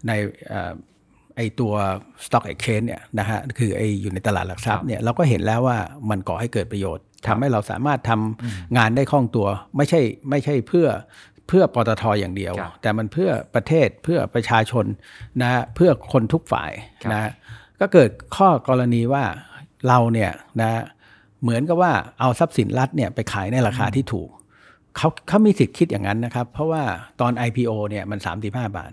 ในเอ่อ ไอตัว Stock Exchange เนี่ยนะฮะคือไออยู่ในตลาดหลักทรัพย์เนี่ยเราก็เห็นแล้วว่ามันก่อให้เกิดประโยชน์ทำให้เราสามารถทำงานได้คล่องตัว ไม่ใช่ไม่ใช่เพื่อเพื่อปตทอย่างเดียวครับแต่มันเพื่อประเทศเพื่อประชาชนนะฮะเพื่อคนทุกฝ่ายครับนะฮะก็เกิดข้อกรณีว่าเราเนี่ยนะฮะเหมือนกับว่าเอาทรัพย์สินรัฐเนี่ยไปขายในราคาที่ถูก เขาเขามีสิทธิ์คิดอย่างนั้นนะครับ เพราะว่าตอน IPO เนี่ยมัน 35 บาท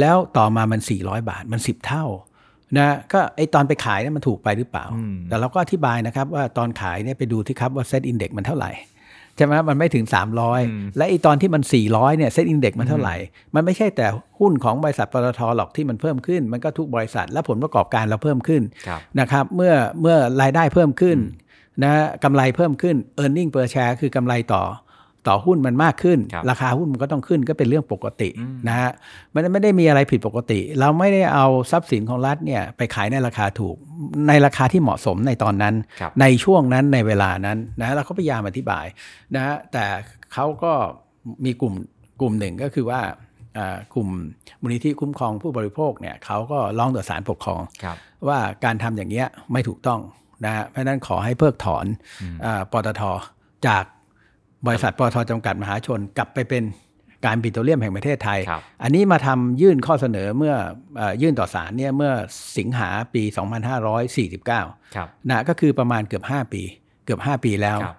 แล้วต่อมามัน 400 บาทมัน 10 เท่านะก็ไอตอนไปขายเนี่ยมันถูกไปหรือเปล่า แต่เราก็อธิบายนะครับว่าตอนขายเนี่ยไปดูที่ครับว่าเซตอินเด็กมันเท่าไหร่ใช่ไหมมันไม่ถึง 300 และไอตอนที่มัน 400เนี่ยเซตอินเด็กมันเท่าไหร่ มันไม่ใช่แต่หุ้นของบริษัทปตทหรอกที่มันเพิ่มขึ้น มันก็ทุกบริษัทและผลประกอบการเราเพิ่มขึ้นครับนะครับเมื่อเมื่อรายได้เพิ่มขึ้นนะกำไรเพิ่มขึ้น e a r n i n g per share คือกำไรต่อ ต่อหุ้นมันมากขึ้นครับราคาหุ้นมันก็ต้องขึ้นก็เป็นเรื่องปกตินะฮะมันไม่ได้มีอะไรผิดปกติ เราไม่ได้เอาทรัพย์สินของรัฐเนี่ยไปขายในราคาถูก ในราคาที่เหมาะสมในตอนนั้นครับในช่วงนั้นในเวลานั้นนะเราก็พยายามอธิบายนะฮะแต่เขาก็มีกลุ่มกลุ่มหนึ่งก็คือว่าอ่ากลุ่มมูลนิธิคุ้มครองผู้บริโภคเนี่ยเขาก็ร้องต่อศาลปกครองครับว่าการทำอย่างเงี้ยไม่ถูกต้องนะฮะเพราะฉะนั้นขอให้เพิกถอนอาปตทจาก บริษัทปตทจำกัดมหาชนกลับไปเป็นการปิโตรเลียมแห่งประเทศไทยครับอันนี้มาทำยื่นข้อเสนอเมื่อเออยื่นต่อศาลเนี่ยเมื่อสิงหาปี 2549ครับนะก็คือประมาณเกือบ 5 ปี เกือบ 5 ปีแล้วครับ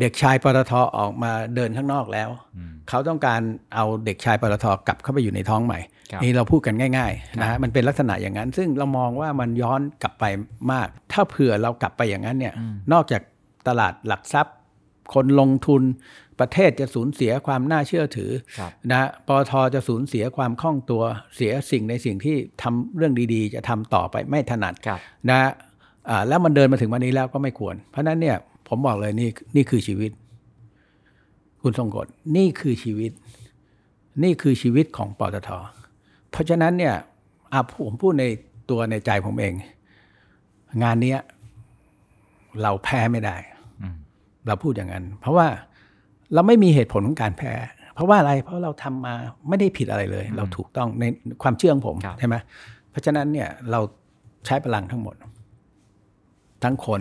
เด็กชายปตทออกมาเดินข้างนอกแล้ว เขาต้องการเอาเด็กชายปตทกลับเข้าไปอยู่ในท้องใหม่ครับนี่เราพูดกันง่ายๆนะฮะมันเป็นลักษณะอย่างนั้น ซึ่งเรามองว่ามันย้อนกลับไปมาก ถ้าเผื่อเรากลับไปอย่างนั้นเนี่ยนอกจากตลาดหลักทรัพย์ คนลงทุนประเทศจะสูญเสียความน่าเชื่อถือครับนะปตทจะสูญเสียความคล่องตัวเสียสิ่งในสิ่งที่ทำเรื่องดีๆ จะทำต่อไปไม่ถนัดครับนะอ่าแล้วมันเดินมาถึงวันนี้แล้วก็ไม่ควร เพราะฉะนั้นเนี่ยผมบอกเลยนี่นี่คือชีวิต คุณทรงกฎนี่คือชีวิต นี่คือชีวิตของปตท เพราะฉะนั้นเนี่ยอะผมพูดในตัวในใจผมเอง งานเนี้ยเราแพ้ไม่ได้ เราพูดอย่างนั้น เพราะว่าเราไม่มีเหตุผลของการแพ้ เพราะว่าอะไรเพราะเราทำมาไม่ได้ผิดอะไรเลย เราถูกต้องในความเชื่อของผมครับใช่ไหมเพราะฉะนั้นเนี่ยเราใช้พลังทั้งหมด ทั้งคน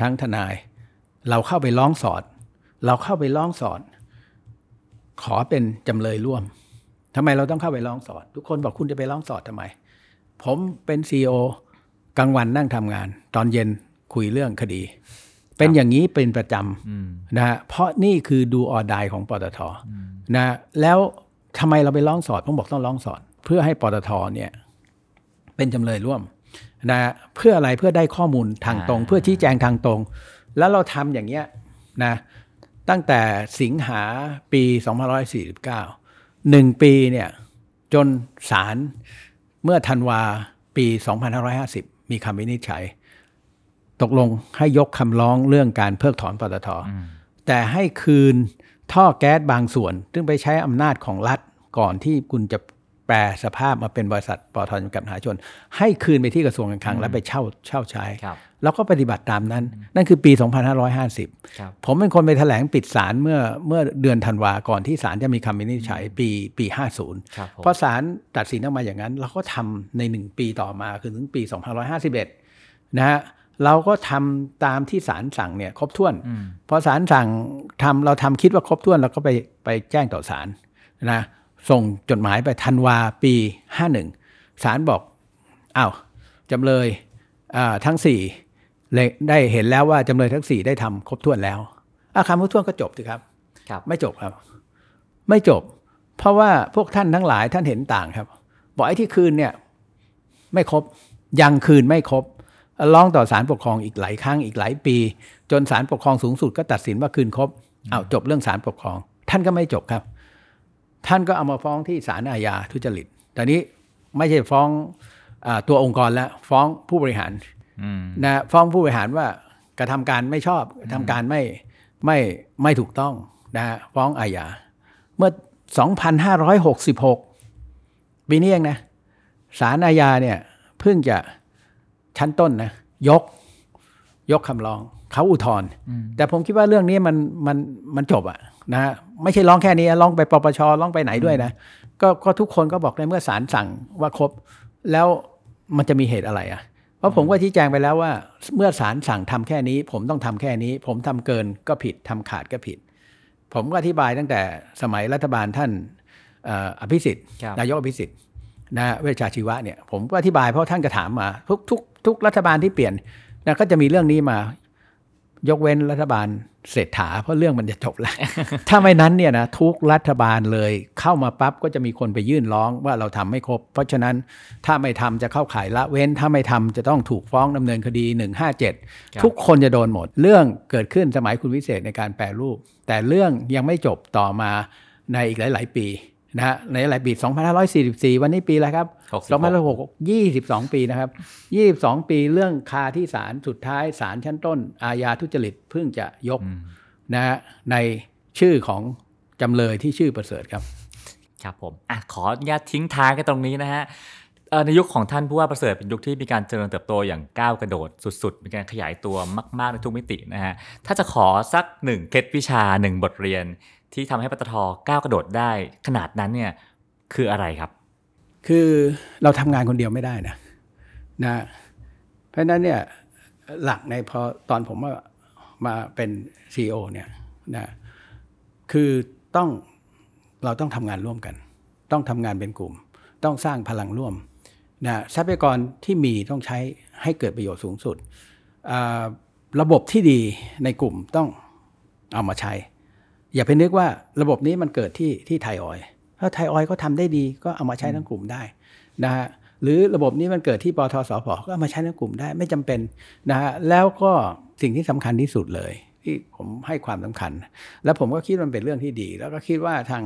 ทั้งทนาย เราเข้าไปร้องสอด เราเข้าไปร้องสอด ขอเป็นจำเลยร่วมทำไมเราต้องเข้าไปร้องสอด ทุกคนบอกคุณจะไปร้องสอดทำไม ผมเป็นซีอกลางวันนั่งทำงาน ตอนเย็นคุยเรื่องคดี เป็นอย่างนี้เป็นประจำนะฮะเพราะนี่คือดูออดายของปตทนะแล้วทำไมเราไปร้องสอดผมบอกต้องร้องสอด เพื่อให้ปตทเนี่ยเป็นจำเลยร่วมนะเพื่ออะไรเพื่อได้ข้อมูลทางตรงอ่าเพื่อชี้แจงทางตรง แล้วเราทำอย่างเงี้ยนะตั้งแต่สิงหาปี2549หนึ่งปีเนี่ยจนศาลเมื่อธันวาปี 2550 มีคำวินิจฉัย ตกลงให้ยกคำร้องเรื่องการเพิกถอนปตทแต่ให้คืนท่อแก๊สบางส่วน ซึ่งไปใช้อำนาจของรัฐก่อนที่คุณจะแปลสภาพมาเป็นบริษัทปตทจำกัดมหาชน ให้คืนไปที่กระทรวงการคลังและไปเช่าเช่าใช้ครับแล้วก็ปฏิบัติตามนั้น นั่นคือปี 2550ครับผมเป็นคนไปแถลงปิดศาลเมื่อเมื่อเดือนธันวาก่อนที่ศาลจะมีคำวินิจฉัยปีปี 50ครับผมเพราะศาลตัดสินออกมาอย่างนั้น เราก็ทำในหนึ่งปีต่อมาคือถึงปี 2551 นะฮะ เราก็ทำตามที่ศาลสั่งเนี่ยครบถ้วนพอศาลสั่งทำเราทำคิดว่าครบถ้วนเราก็ไปไปแจ้งต่อศาลนะส่งจดหมายไปธันวาปี51ศาลบอกอ้าวจำเลยอ่าทั้งสี่เลยได้เห็นแล้วว่าจำเลยทั้งสี่ได้ทำครบถ้วนแล้วอาคำครบถ้วนก็จบสิครับครับ ไม่จบครับ ไม่จบ เพราะว่าพวกท่านทั้งหลายท่านเห็นต่างครับ บอกไอ้ที่คืนเนี่ย ไม่ครบยังคืนไม่ครบ ร้องต่อศาลปกครองอีกหลายครั้งอีกหลายปี จนศาลปกครองสูงสุดก็ตัดสินว่าคืนครบอ้าวจบเรื่องศาลปกครอง ท่านก็ไม่จบครับ ท่านก็เอามาฟ้องที่ศาลอาญาทุจริตแต่นี้ไม่ใช่ฟ้องอาตัวองค์กรแล้วฟ้องผู้บริหารอืมนะฟ้องผู้บริหารว่ากระทำการไม่ชอบกระทำการไม่ไม่ไม่ถูกต้องนะฮะฟ้องอาญาเมื่อ 2566 ปีนี้เองนะศาลอาญาเนี่ยเพิ่งจะ ชั้นต้นนะยกยกคำร้องเขาอุทธรณ์แต่ผมคิดว่าเรื่องนี้มันมันมันจบอะนะฮะไม่ใช่ร้องแค่นี้ร้องไปปปชร้องไปไหนด้วยนะก็ก็ทุกคนก็บอกในเมื่อศาลสั่งว่าครบ แล้วมันจะมีเหตุอะไรอะเพราะผมก็ชี้แจงไปแล้วว่า เมื่อศาลสั่งทำแค่นี้ ผมต้องทำแค่นี้ ผมทำเกินก็ผิดทำขาดก็ผิด ผมก็อธิบายตั้งแต่สมัยรัฐบาลท่านเอ่ออภิสิทธิ์ครับนายกอภิสิทธิ์นะเวชชาชีวะเนี่ยผมก็อธิบายเพราะท่านก็ถามมาทุกทุก ทุกรัฐบาลที่เปลี่ยนนะก็จะมีเรื่องนี้มายกเว้นรัฐบาลเศรษฐาเพราะเรื่องมันจะจบแล้ว ถ้าไม่นั้นเนี่ยนะทุกรัฐบาลเลยเข้ามาปั๊บก็จะมีคนไปยื่นร้องว่าเราทำไม่ครบ เพราะฉะนั้นถ้าไม่ทำจะเข้าข่ายละเว้น ถ้าไม่ทำจะต้องถูกฟ้องดำเนินคดี 157 ทุกคนจะโดนหมด เรื่องเกิดขึ้นสมัยคุณวิเศษในการแปรรูป แต่เรื่องยังไม่จบต่อมาในอีกหลาย ๆ ปี นะฮะในหลายปี2544 วันนี้ปีอะไรครับ66 2566 22 ปีนะครับ 22 ปีเรื่องคาที่ศาลสุดท้ายศาลชั้นต้น อาญาทุจริตเพิ่งจะยกนะฮะในชื่อของจำเลยที่ชื่อประเสริฐครับ ครับผมอะขออนุญาตทิ้งท้ายกันตรงนี้นะฮะเอ่อในยุคของท่านผู้ว่าประเสริฐเป็นยุคที่มีการเจริญเติบโตอย่างก้าวกระโดดสุดๆ มีการขยายตัวมากๆในทุกมิตินะฮะถ้าจะขอสักหนึ่งเคล็ดวิชาหนึ่งบทเรียน ที่ทำให้ปตทก้าวกระโดดได้ขนาดนั้นเนี่ยคืออะไรครับ คือเราทำงานคนเดียวไม่ได้นะนะเพราะฉะนั้นเนี่ยหลักในพอตอนผมมามาเป็น CEO เนี่ยนะคือต้องเราต้องทำงานร่วมกัน ต้องทำงานเป็นกลุ่ม ต้องสร้างพลังร่วมนะทรัพยากรที่มีต้องใช้ให้เกิดประโยชน์สูงสุด ระบบที่ดีในกลุ่มต้องเอามาใช้ อย่าไปนึกว่าระบบนี้มันเกิดที่ที่ไทยออยถ้าไทยออยก็ทำได้ดีก็เอามาใช้ทั้งกลุ่มได้นะฮะหรือระบบนี้มันเกิดที่ปทสพก็เอามาใช้ทั้งกลุ่มได้ไม่จำเป็นนะฮะแล้วก็สิ่งที่สำคัญที่สุดเลย ที่ผมให้ความสำคัญ แล้วผมก็คิดมันเป็นเรื่องที่ดี แล้วก็คิดว่าทาง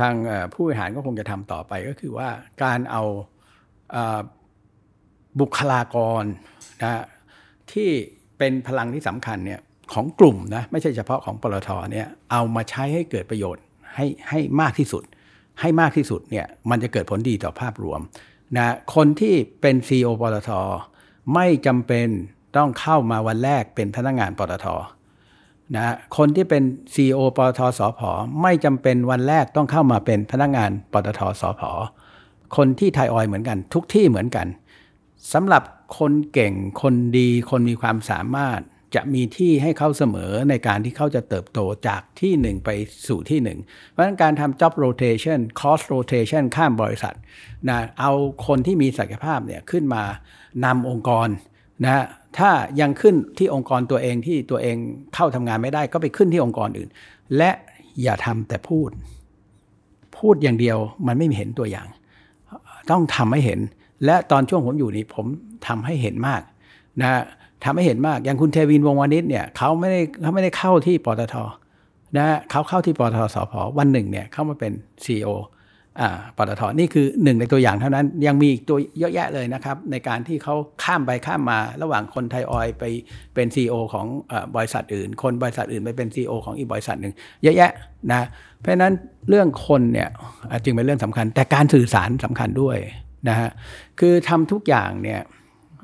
ทางผู้บริหารก็คงจะทำต่อไปก็คือว่าการเอาอบุคลากรนะฮะที่เป็นพลังที่สำคัญเนี่ย ของกลุ่มนะไม่ใช่เฉพาะของปตทเนี่ยเอามาใช้ให้เกิดประโยชน์ให้ให้มากที่สุด ให้มากที่สุดเนี่ยมันจะเกิดผลดีต่อภาพรวมนะคนที่เป็น CEO ปตทไม่จำเป็นต้องเข้ามาวันแรกเป็นพนักงานปตทนะคนที่เป็น CEO ปตทสพไม่จำเป็นวันแรกต้องเข้ามาเป็นพนักงานปตทสพคนที่ไทยออยเหมือนกัน ทุกที่เหมือนกันสำหรับคนเก่งคนดีคนมีความสามารถ จะมีที่ให้เขาเสมอในการที่เขาจะเติบโตจากที่หนึ่งไปสู่ที่หนึ่งเพราะฉะนั้นการทำ job rotation cost rotation ข้ามบริษัทนะเอาคนที่มีศักยภาพเนี่ยขึ้นมานำองค์กรนะถ้ายังขึ้นที่องค์กรตัวเองที่ตัวเองเข้าทำงานไม่ได้ก็ไปขึ้นที่องค์กรอื่น และอย่าทำแต่พูด พูดอย่างเดียวมันไม่มีเห็นตัวอย่าง ต้องทำให้เห็น และตอนช่วงผมอยู่นี่ผมทำให้เห็นมากนะ ทำให้เห็นมาก อย่างคุณเทวินวงวานิชเนี่ยเขาไม่ได้เขาไม่ได้เข้าที่ปตทนะเขาเข้าที่ปตทสพวันหนึ่งเนี่ยเข้ามาเป็น c e อ่าปตทนี่คือหนึ่งในตัวอย่างเท่านั้นยังมีอีกตัวเยอะแยะเลยนะครับ ในการที่เขาข้ามไปข้ามมาระหว่างคนไทยออยไปเป็น CEO ของอบริษัทอื่น คนบริษัทอื่นไปเป็น CEO ของอีกบริษัทหนึ่งเยอะแยะนะเพราะฉะนั้นเรื่องคนเนี่ยอะจึงเป็นเรื่องสำคัญ แต่การสื่อสารสำคัญด้วยนะฮะคือทำทุกอย่างเนี่ย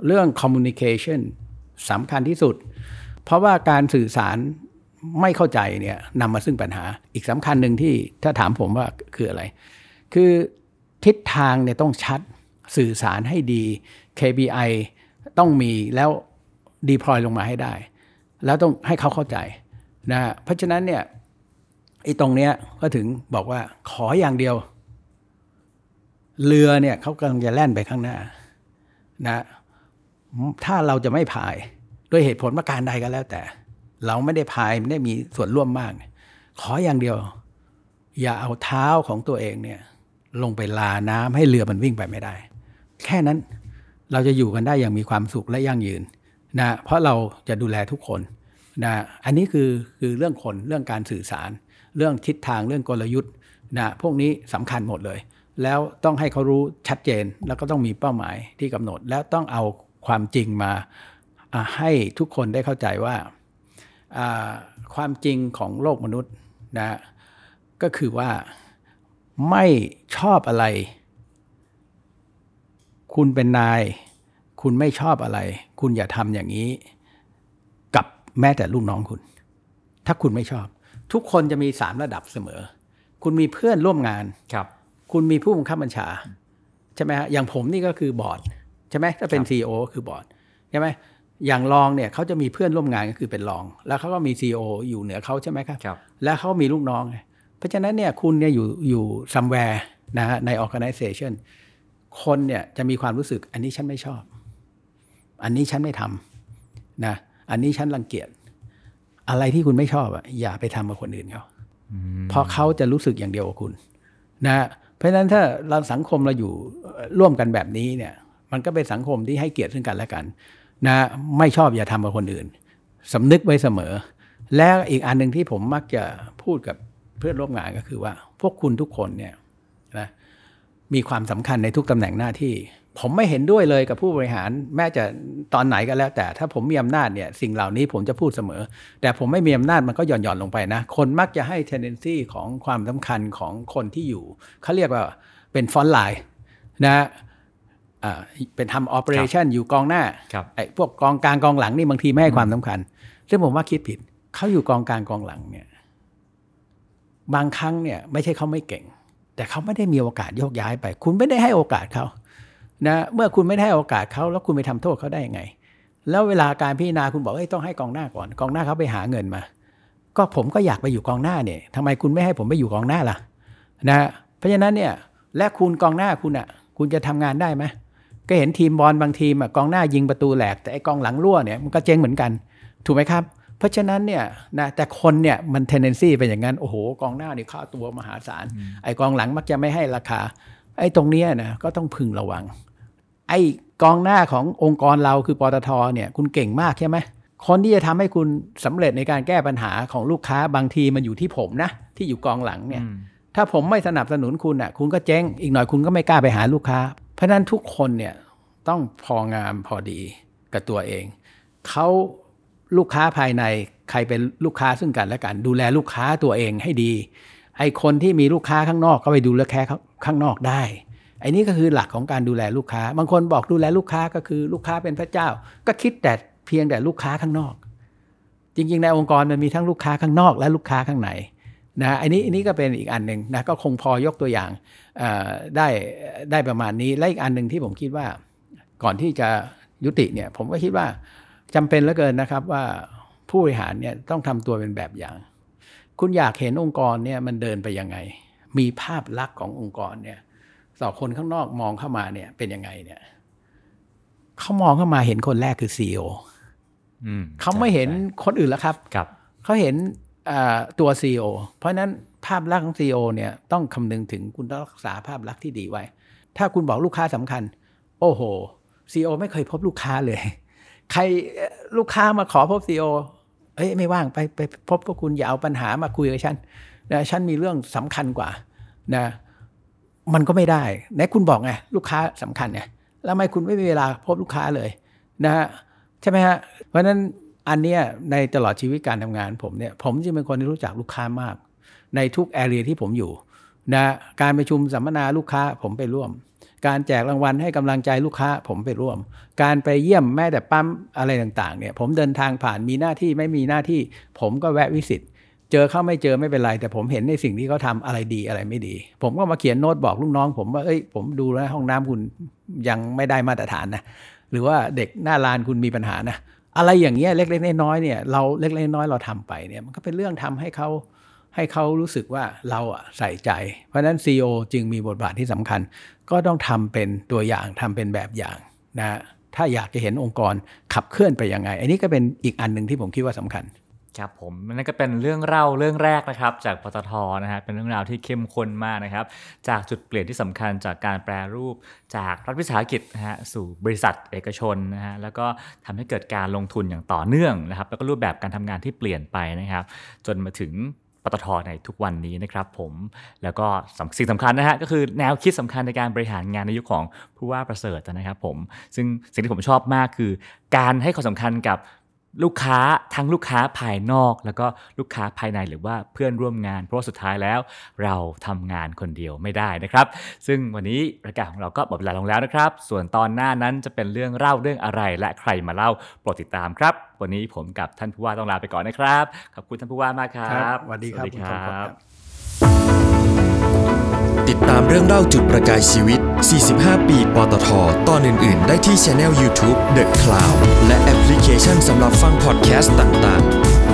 เรื่อง communication สำคัญที่สุด เพราะว่าการสื่อสารไม่เข้าใจเนี่ยนำมาซึ่งปัญหาอีกสำคัญหนึ่งที่ถ้าถามผมว่าคืออะไร คือทิศทางเนี่ยต้องชัดสื่อสารให้ดี KPI ต้องมีแล้ว deploy ลงมาให้ได้ แล้วต้องให้เขาเข้าใจนะเพราะฉะนั้นเนี่ยไอ้ตรงเนี้ยก็ถึงบอกว่าขออย่างเดียว เรือเนี่ยเขากำลังจะแล่นไปข้างหน้านะ ถ้าเราจะไม่พายด้วยเหตุผลประการใดก็แล้วแต่ เราไม่ได้พายไม่ได้มีส่วนร่วมมาก ขออย่างเดียว อย่าเอาเท้าของตัวเองเนี่ยลงไปลาน้ำให้เรือมันวิ่งไปไม่ได้ แค่นั้นเราจะอยู่กันได้อย่างมีความสุขและยั่งยืนนะเพราะเราจะดูแลทุกคนนะอันนี้คือคือเรื่องคนเรื่องการสื่อสาร เรื่องทิศทางเรื่องกลยุทธ์นะพวกนี้สำคัญหมดเลย แล้วต้องให้เขารู้ชัดเจนแล้วก็ต้องมีเป้าหมายที่กำหนด แล้วต้องเอา ความจริงมาอ่าให้ทุกคนได้เข้าใจว่าอ่าความจริงของโลกมนุษย์นะก็คือว่าไม่ชอบอะไร คุณเป็นนาย คุณไม่ชอบอะไร คุณอย่าทำอย่างนี้ กับแม้แต่ลูกน้องคุณ ถ้าคุณไม่ชอบ ทุกคนจะมีสามระดับเสมอ คุณมีเพื่อนร่วมงานครับ คุณมีผู้บังคับบัญชา ใช่ไหมฮะอย่างผมนี่ก็คือบอร์ด ใช่ไหมถ้าเป็นครับ CEO ก็คือบอร์ดใช่ไหมอย่างรองเนี่ยเขาจะมีเพื่อนร่วมงานก็คือเป็นรอง แล้วเขาก็มี CEO อยู่เหนือเขาใช่ไหมครับครับแล้วเขามีลูกน้องไงเพราะฉะนั้นเนี่ยคุณเนี่ยอยู่อยู่ somewhere นะฮะใน organization คนเนี่ยจะมีความรู้สึกอันนี้ฉันไม่ชอบ อันนี้ฉันไม่ทำนะอันนี้ฉันรังเกียจอะไรที่คุณไม่ชอบอะอย่าไปทำกับคนอื่นเขาเพราะเขาจะรู้สึกอย่างเดียวกับคุณ นะฮะเพราะฉะนั้นถ้าเราสังคมเราอยู่เอ่อร่วมกันแบบนี้เนี่ย มันก็เป็นสังคมที่ให้เกียรติซึ่งกันและกันนะไม่ชอบอย่าทำกับคนอื่นสำนึกไว้เสมอ แล้วอีกอันหนึ่งที่ผมมักจะพูดกับเพื่อนร่วมงานก็คือว่า พวกคุณทุกคนเนี่ยนะมีความสำคัญในทุกตำแหน่งหน้าที่ ผมไม่เห็นด้วยเลยกับผู้บริหาร แม้จะตอนไหนก็แล้ว แต่ถ้าผมมีอำนาจเนี่ยสิ่งเหล่านี้ผมจะพูดเสมอ แต่ผมไม่มีอำนาจมันก็หย่อนหย่อนลงไปนะ คนมักจะให้ tendency ของความสำคัญของคนที่อยู่เขาเรียกว่าเป็นฟอนต์ไลน์นะ เป็นทำ operation อยู่กองหน้าครับไอ้พวกกองกลางกองหลังนี่บางทีไม่ให้ความสำคัญ ซึ่งผมว่าคิดผิดเขาอยู่กองกลางกองหลังเนี่ย บางครั้งเนี่ย ไม่ใช่เขาไม่เก่ง แต่เขาไม่ได้มีโอกาสโยกย้ายไป คุณไม่ได้ให้โอกาสเขานะเมื่อคุณไม่ได้ให้โอกาสเขาแล้วคุณไปทำโทษเขาได้ยังไง แล้วเวลาการพิจารณาคุณบอกเอ้ยต้องให้กองหน้าก่อน กองหน้าเขาไปหาเงินมา ก็ผมก็อยากไปอยู่กองหน้าเนี่ยทำไมคุณไม่ให้ผมไปอยู่กองหน้าล่ะ นะ เพราะฉะนั้นเนี่ย และคุณกองหน้าคุณอะ คุณจะทำงานได้ไหม ก็เห็นทีมบอลบางทีมอะกองหน้ายิงประตูแหลกแต่ไอ้กองหลังรั่วเนี่ยมันก็เจ๊งเหมือนกัน ถูกไหมครับ เพราะฉะนั้นเนี่ยนะแต่คนเนี่ยมัน tendency เป็นอย่างนั้น โอ้โห กองหน้านี่ค่าตัวมหาศาล ไอ้กองหลังมักจะไม่ให้ราคา ไอ้ตรงเนี้ยนะก็ต้องพึงระวัง ไอ้กองหน้าขององค์กรเราคือปตทเนี่ยคุณเก่งมากใช่ไหมคนที่จะทำให้คุณสำเร็จในการแก้ปัญหาของลูกค้าบางทีมันอยู่ที่ผมนะ ที่อยู่กองหลังเนี่ยถ้าผมไม่สนับสนุนคุณอะ คุณก็เจ๊งอีกหน่อยคุณก็ไม่กล้าไปหาลูกค้า เพราะนั้นทุกคนเนี่ยต้องพองามพอดีกับตัวเอง เขาลูกค้าภายในใครเป็นลูกค้าซึ่งกันและกัน ดูแลลูกค้าตัวเองให้ดี ไอคนที่มีลูกค้าข้างนอกก็ไปดูแลแค่ข้างนอกได้ไอ้นี่ก็คือหลักของการดูแลลูกค้า บางคนบอกดูแลลูกค้าก็คือลูกค้าเป็นพระเจ้า ก็คิดแต่เพียงแต่ลูกค้าข้างนอก จริงๆในองค์กรมันมีทั้งลูกค้าข้างนอกและลูกค้าข้างใน นะอันนี้อันนี้ก็เป็นอีกอันหนึ่งนะก็คงพอยกตัวอย่างเอ่อได้ได้ประมาณนี้ และอีกอันหนึ่งที่ผมคิดว่าก่อนที่จะยุติเนี่ยผมก็คิดว่าจำเป็นเหลือเกินนะครับว่าผู้บริหารเนี่ยต้องทำตัวเป็นแบบอย่าง คุณอยากเห็นองค์กรเนี่ยมันเดินไปยังไง มีภาพลักษณ์ขององค์กรเนี่ยต่อคนข้างนอกมองเข้ามาเนี่ยเป็นยังไงเนี่ยเขามองเข้ามาเห็นคนแรกคือซีออืมเขาไม่เห็นคนอื่นแล้วครับครับเขาเห็นอ่า ตัว CEO เพราะนั้นภาพลักษณ์ของ CEO เนี่ยต้องคำนึงถึงคุณต้องรักษาภาพลักษณ์ที่ดีไว้ ถ้าคุณบอกลูกค้าสำคัญ โอ้โห CEO ไม่เคยพบลูกค้าเลย ใครลูกค้ามาขอพบ CEO เอ้ยไม่ว่างไปไปพบพวกคุณอย่าเอาปัญหามาคุยกับฉันนะฉันมีเรื่องสำคัญกว่านะมันก็ไม่ได้ไหนคุณบอกไงลูกค้าสำคัญไงแล้วทำไมคุณไม่มีเวลาพบลูกค้าเลยนะฮะใช่ไหมฮะเพราะฉะนั้น อันเนี้ยในตลอดชีวิตการทำงานผมเนี่ยผมจึงเป็นคนที่รู้จักลูกค้ามาก ในทุกแอเรียที่ผมอยู่นะการประชุมสัมมนาลูกค้าผมไปร่วม การแจกรางวัลให้กำลังใจลูกค้าผมไปร่วม การไปเยี่ยมแม้แต่ปั๊มอะไรต่างๆเนี่ยผมเดินทางผ่านมีหน้าที่ไม่มีหน้าที่ ผมก็แวะวิสิตเจอเข้าไม่เจอไม่เป็นไร แต่ผมเห็นในสิ่งที่เขาทำอะไรดีอะไรไม่ดี ผมก็มาเขียนโน้ตบอกลูกน้อง ผมว่าเอ้ยผมดูแล้วห้องน้ำคุณยังไม่ได้มาตรฐานนะหรือว่าเด็กหน้าลานคุณมีปัญหานะ อะไรอย่างเงี้ยเล็กๆน้อยๆเนี่ยเราเล็กๆน้อยๆเราทำไปเนี่ยมันก็เป็นเรื่องทำให้เขาให้เขารู้สึกว่าเราอะใส่ใจ เพราะฉะนั้น CEO จึงมีบทบาทที่สำคัญ ก็ต้องทำเป็นตัวอย่างทำเป็นแบบอย่างนะถ้าอยากจะเห็นองค์กรขับเคลื่อนไปยังไง อันนี้ก็เป็นอีกอันหนึ่งที่ผมคิดว่าสำคัญ ครับผมนั่นก็เป็นเรื่องเล่าเรื่องแรกนะครับ จากปตทนะฮะเป็นเรื่องราวที่เข้มข้นมากนะครับ จากจุดเปลี่ยนที่สำคัญจากการแปรรูปจากรัฐวิสาหกิจนะฮะสู่บริษัทเอกชนนะฮะแล้วก็ทำให้เกิดการลงทุนอย่างต่อเนื่องนะครับ แล้วก็รูปแบบการทำงานที่เปลี่ยนไปนะครับ จนมาถึงปตทในทุกวันนี้นะครับผมแล้วก็สำสิ่งสำคัญนะฮะก็คือแนวคิดสำคัญในการบริหารงานในยุคของผู้ว่าประเสริฐนะครับผมซึ่งสิ่งที่ผมชอบมากคือ การให้ความสำคัญกับ ลูกค้าทั้งลูกค้าภายนอก แล้วก็ลูกค้าภายในหรือว่าเพื่อนร่วมงาน เพราะว่าสุดท้ายแล้ว เราทำงานคนเดียวไม่ได้นะครับ ซึ่งวันนี้รายการของเราก็หมดเวลาลงแล้วนะครับ ส่วนตอนหน้านั้นจะเป็นเรื่องเล่าเรื่องอะไร และใครมาเล่าโปรดติดตามครับ วันนี้ผมกับท่านผู้ว่าต้องลาไปก่อนนะครับขอบคุณท่านผู้ว่ามากครับครับสวัสดีครับสวัสดีคุณคทรงพลรัครับบ ติดตามเรื่องเล่าจุดประกายชีวิต 45 ปี ปตท ตอนอื่น ๆ ได้ที่ช anel YouTube The Cloud และแอปพลิเคชันสำหรับฟังพอดแคสต์ต่าง ๆ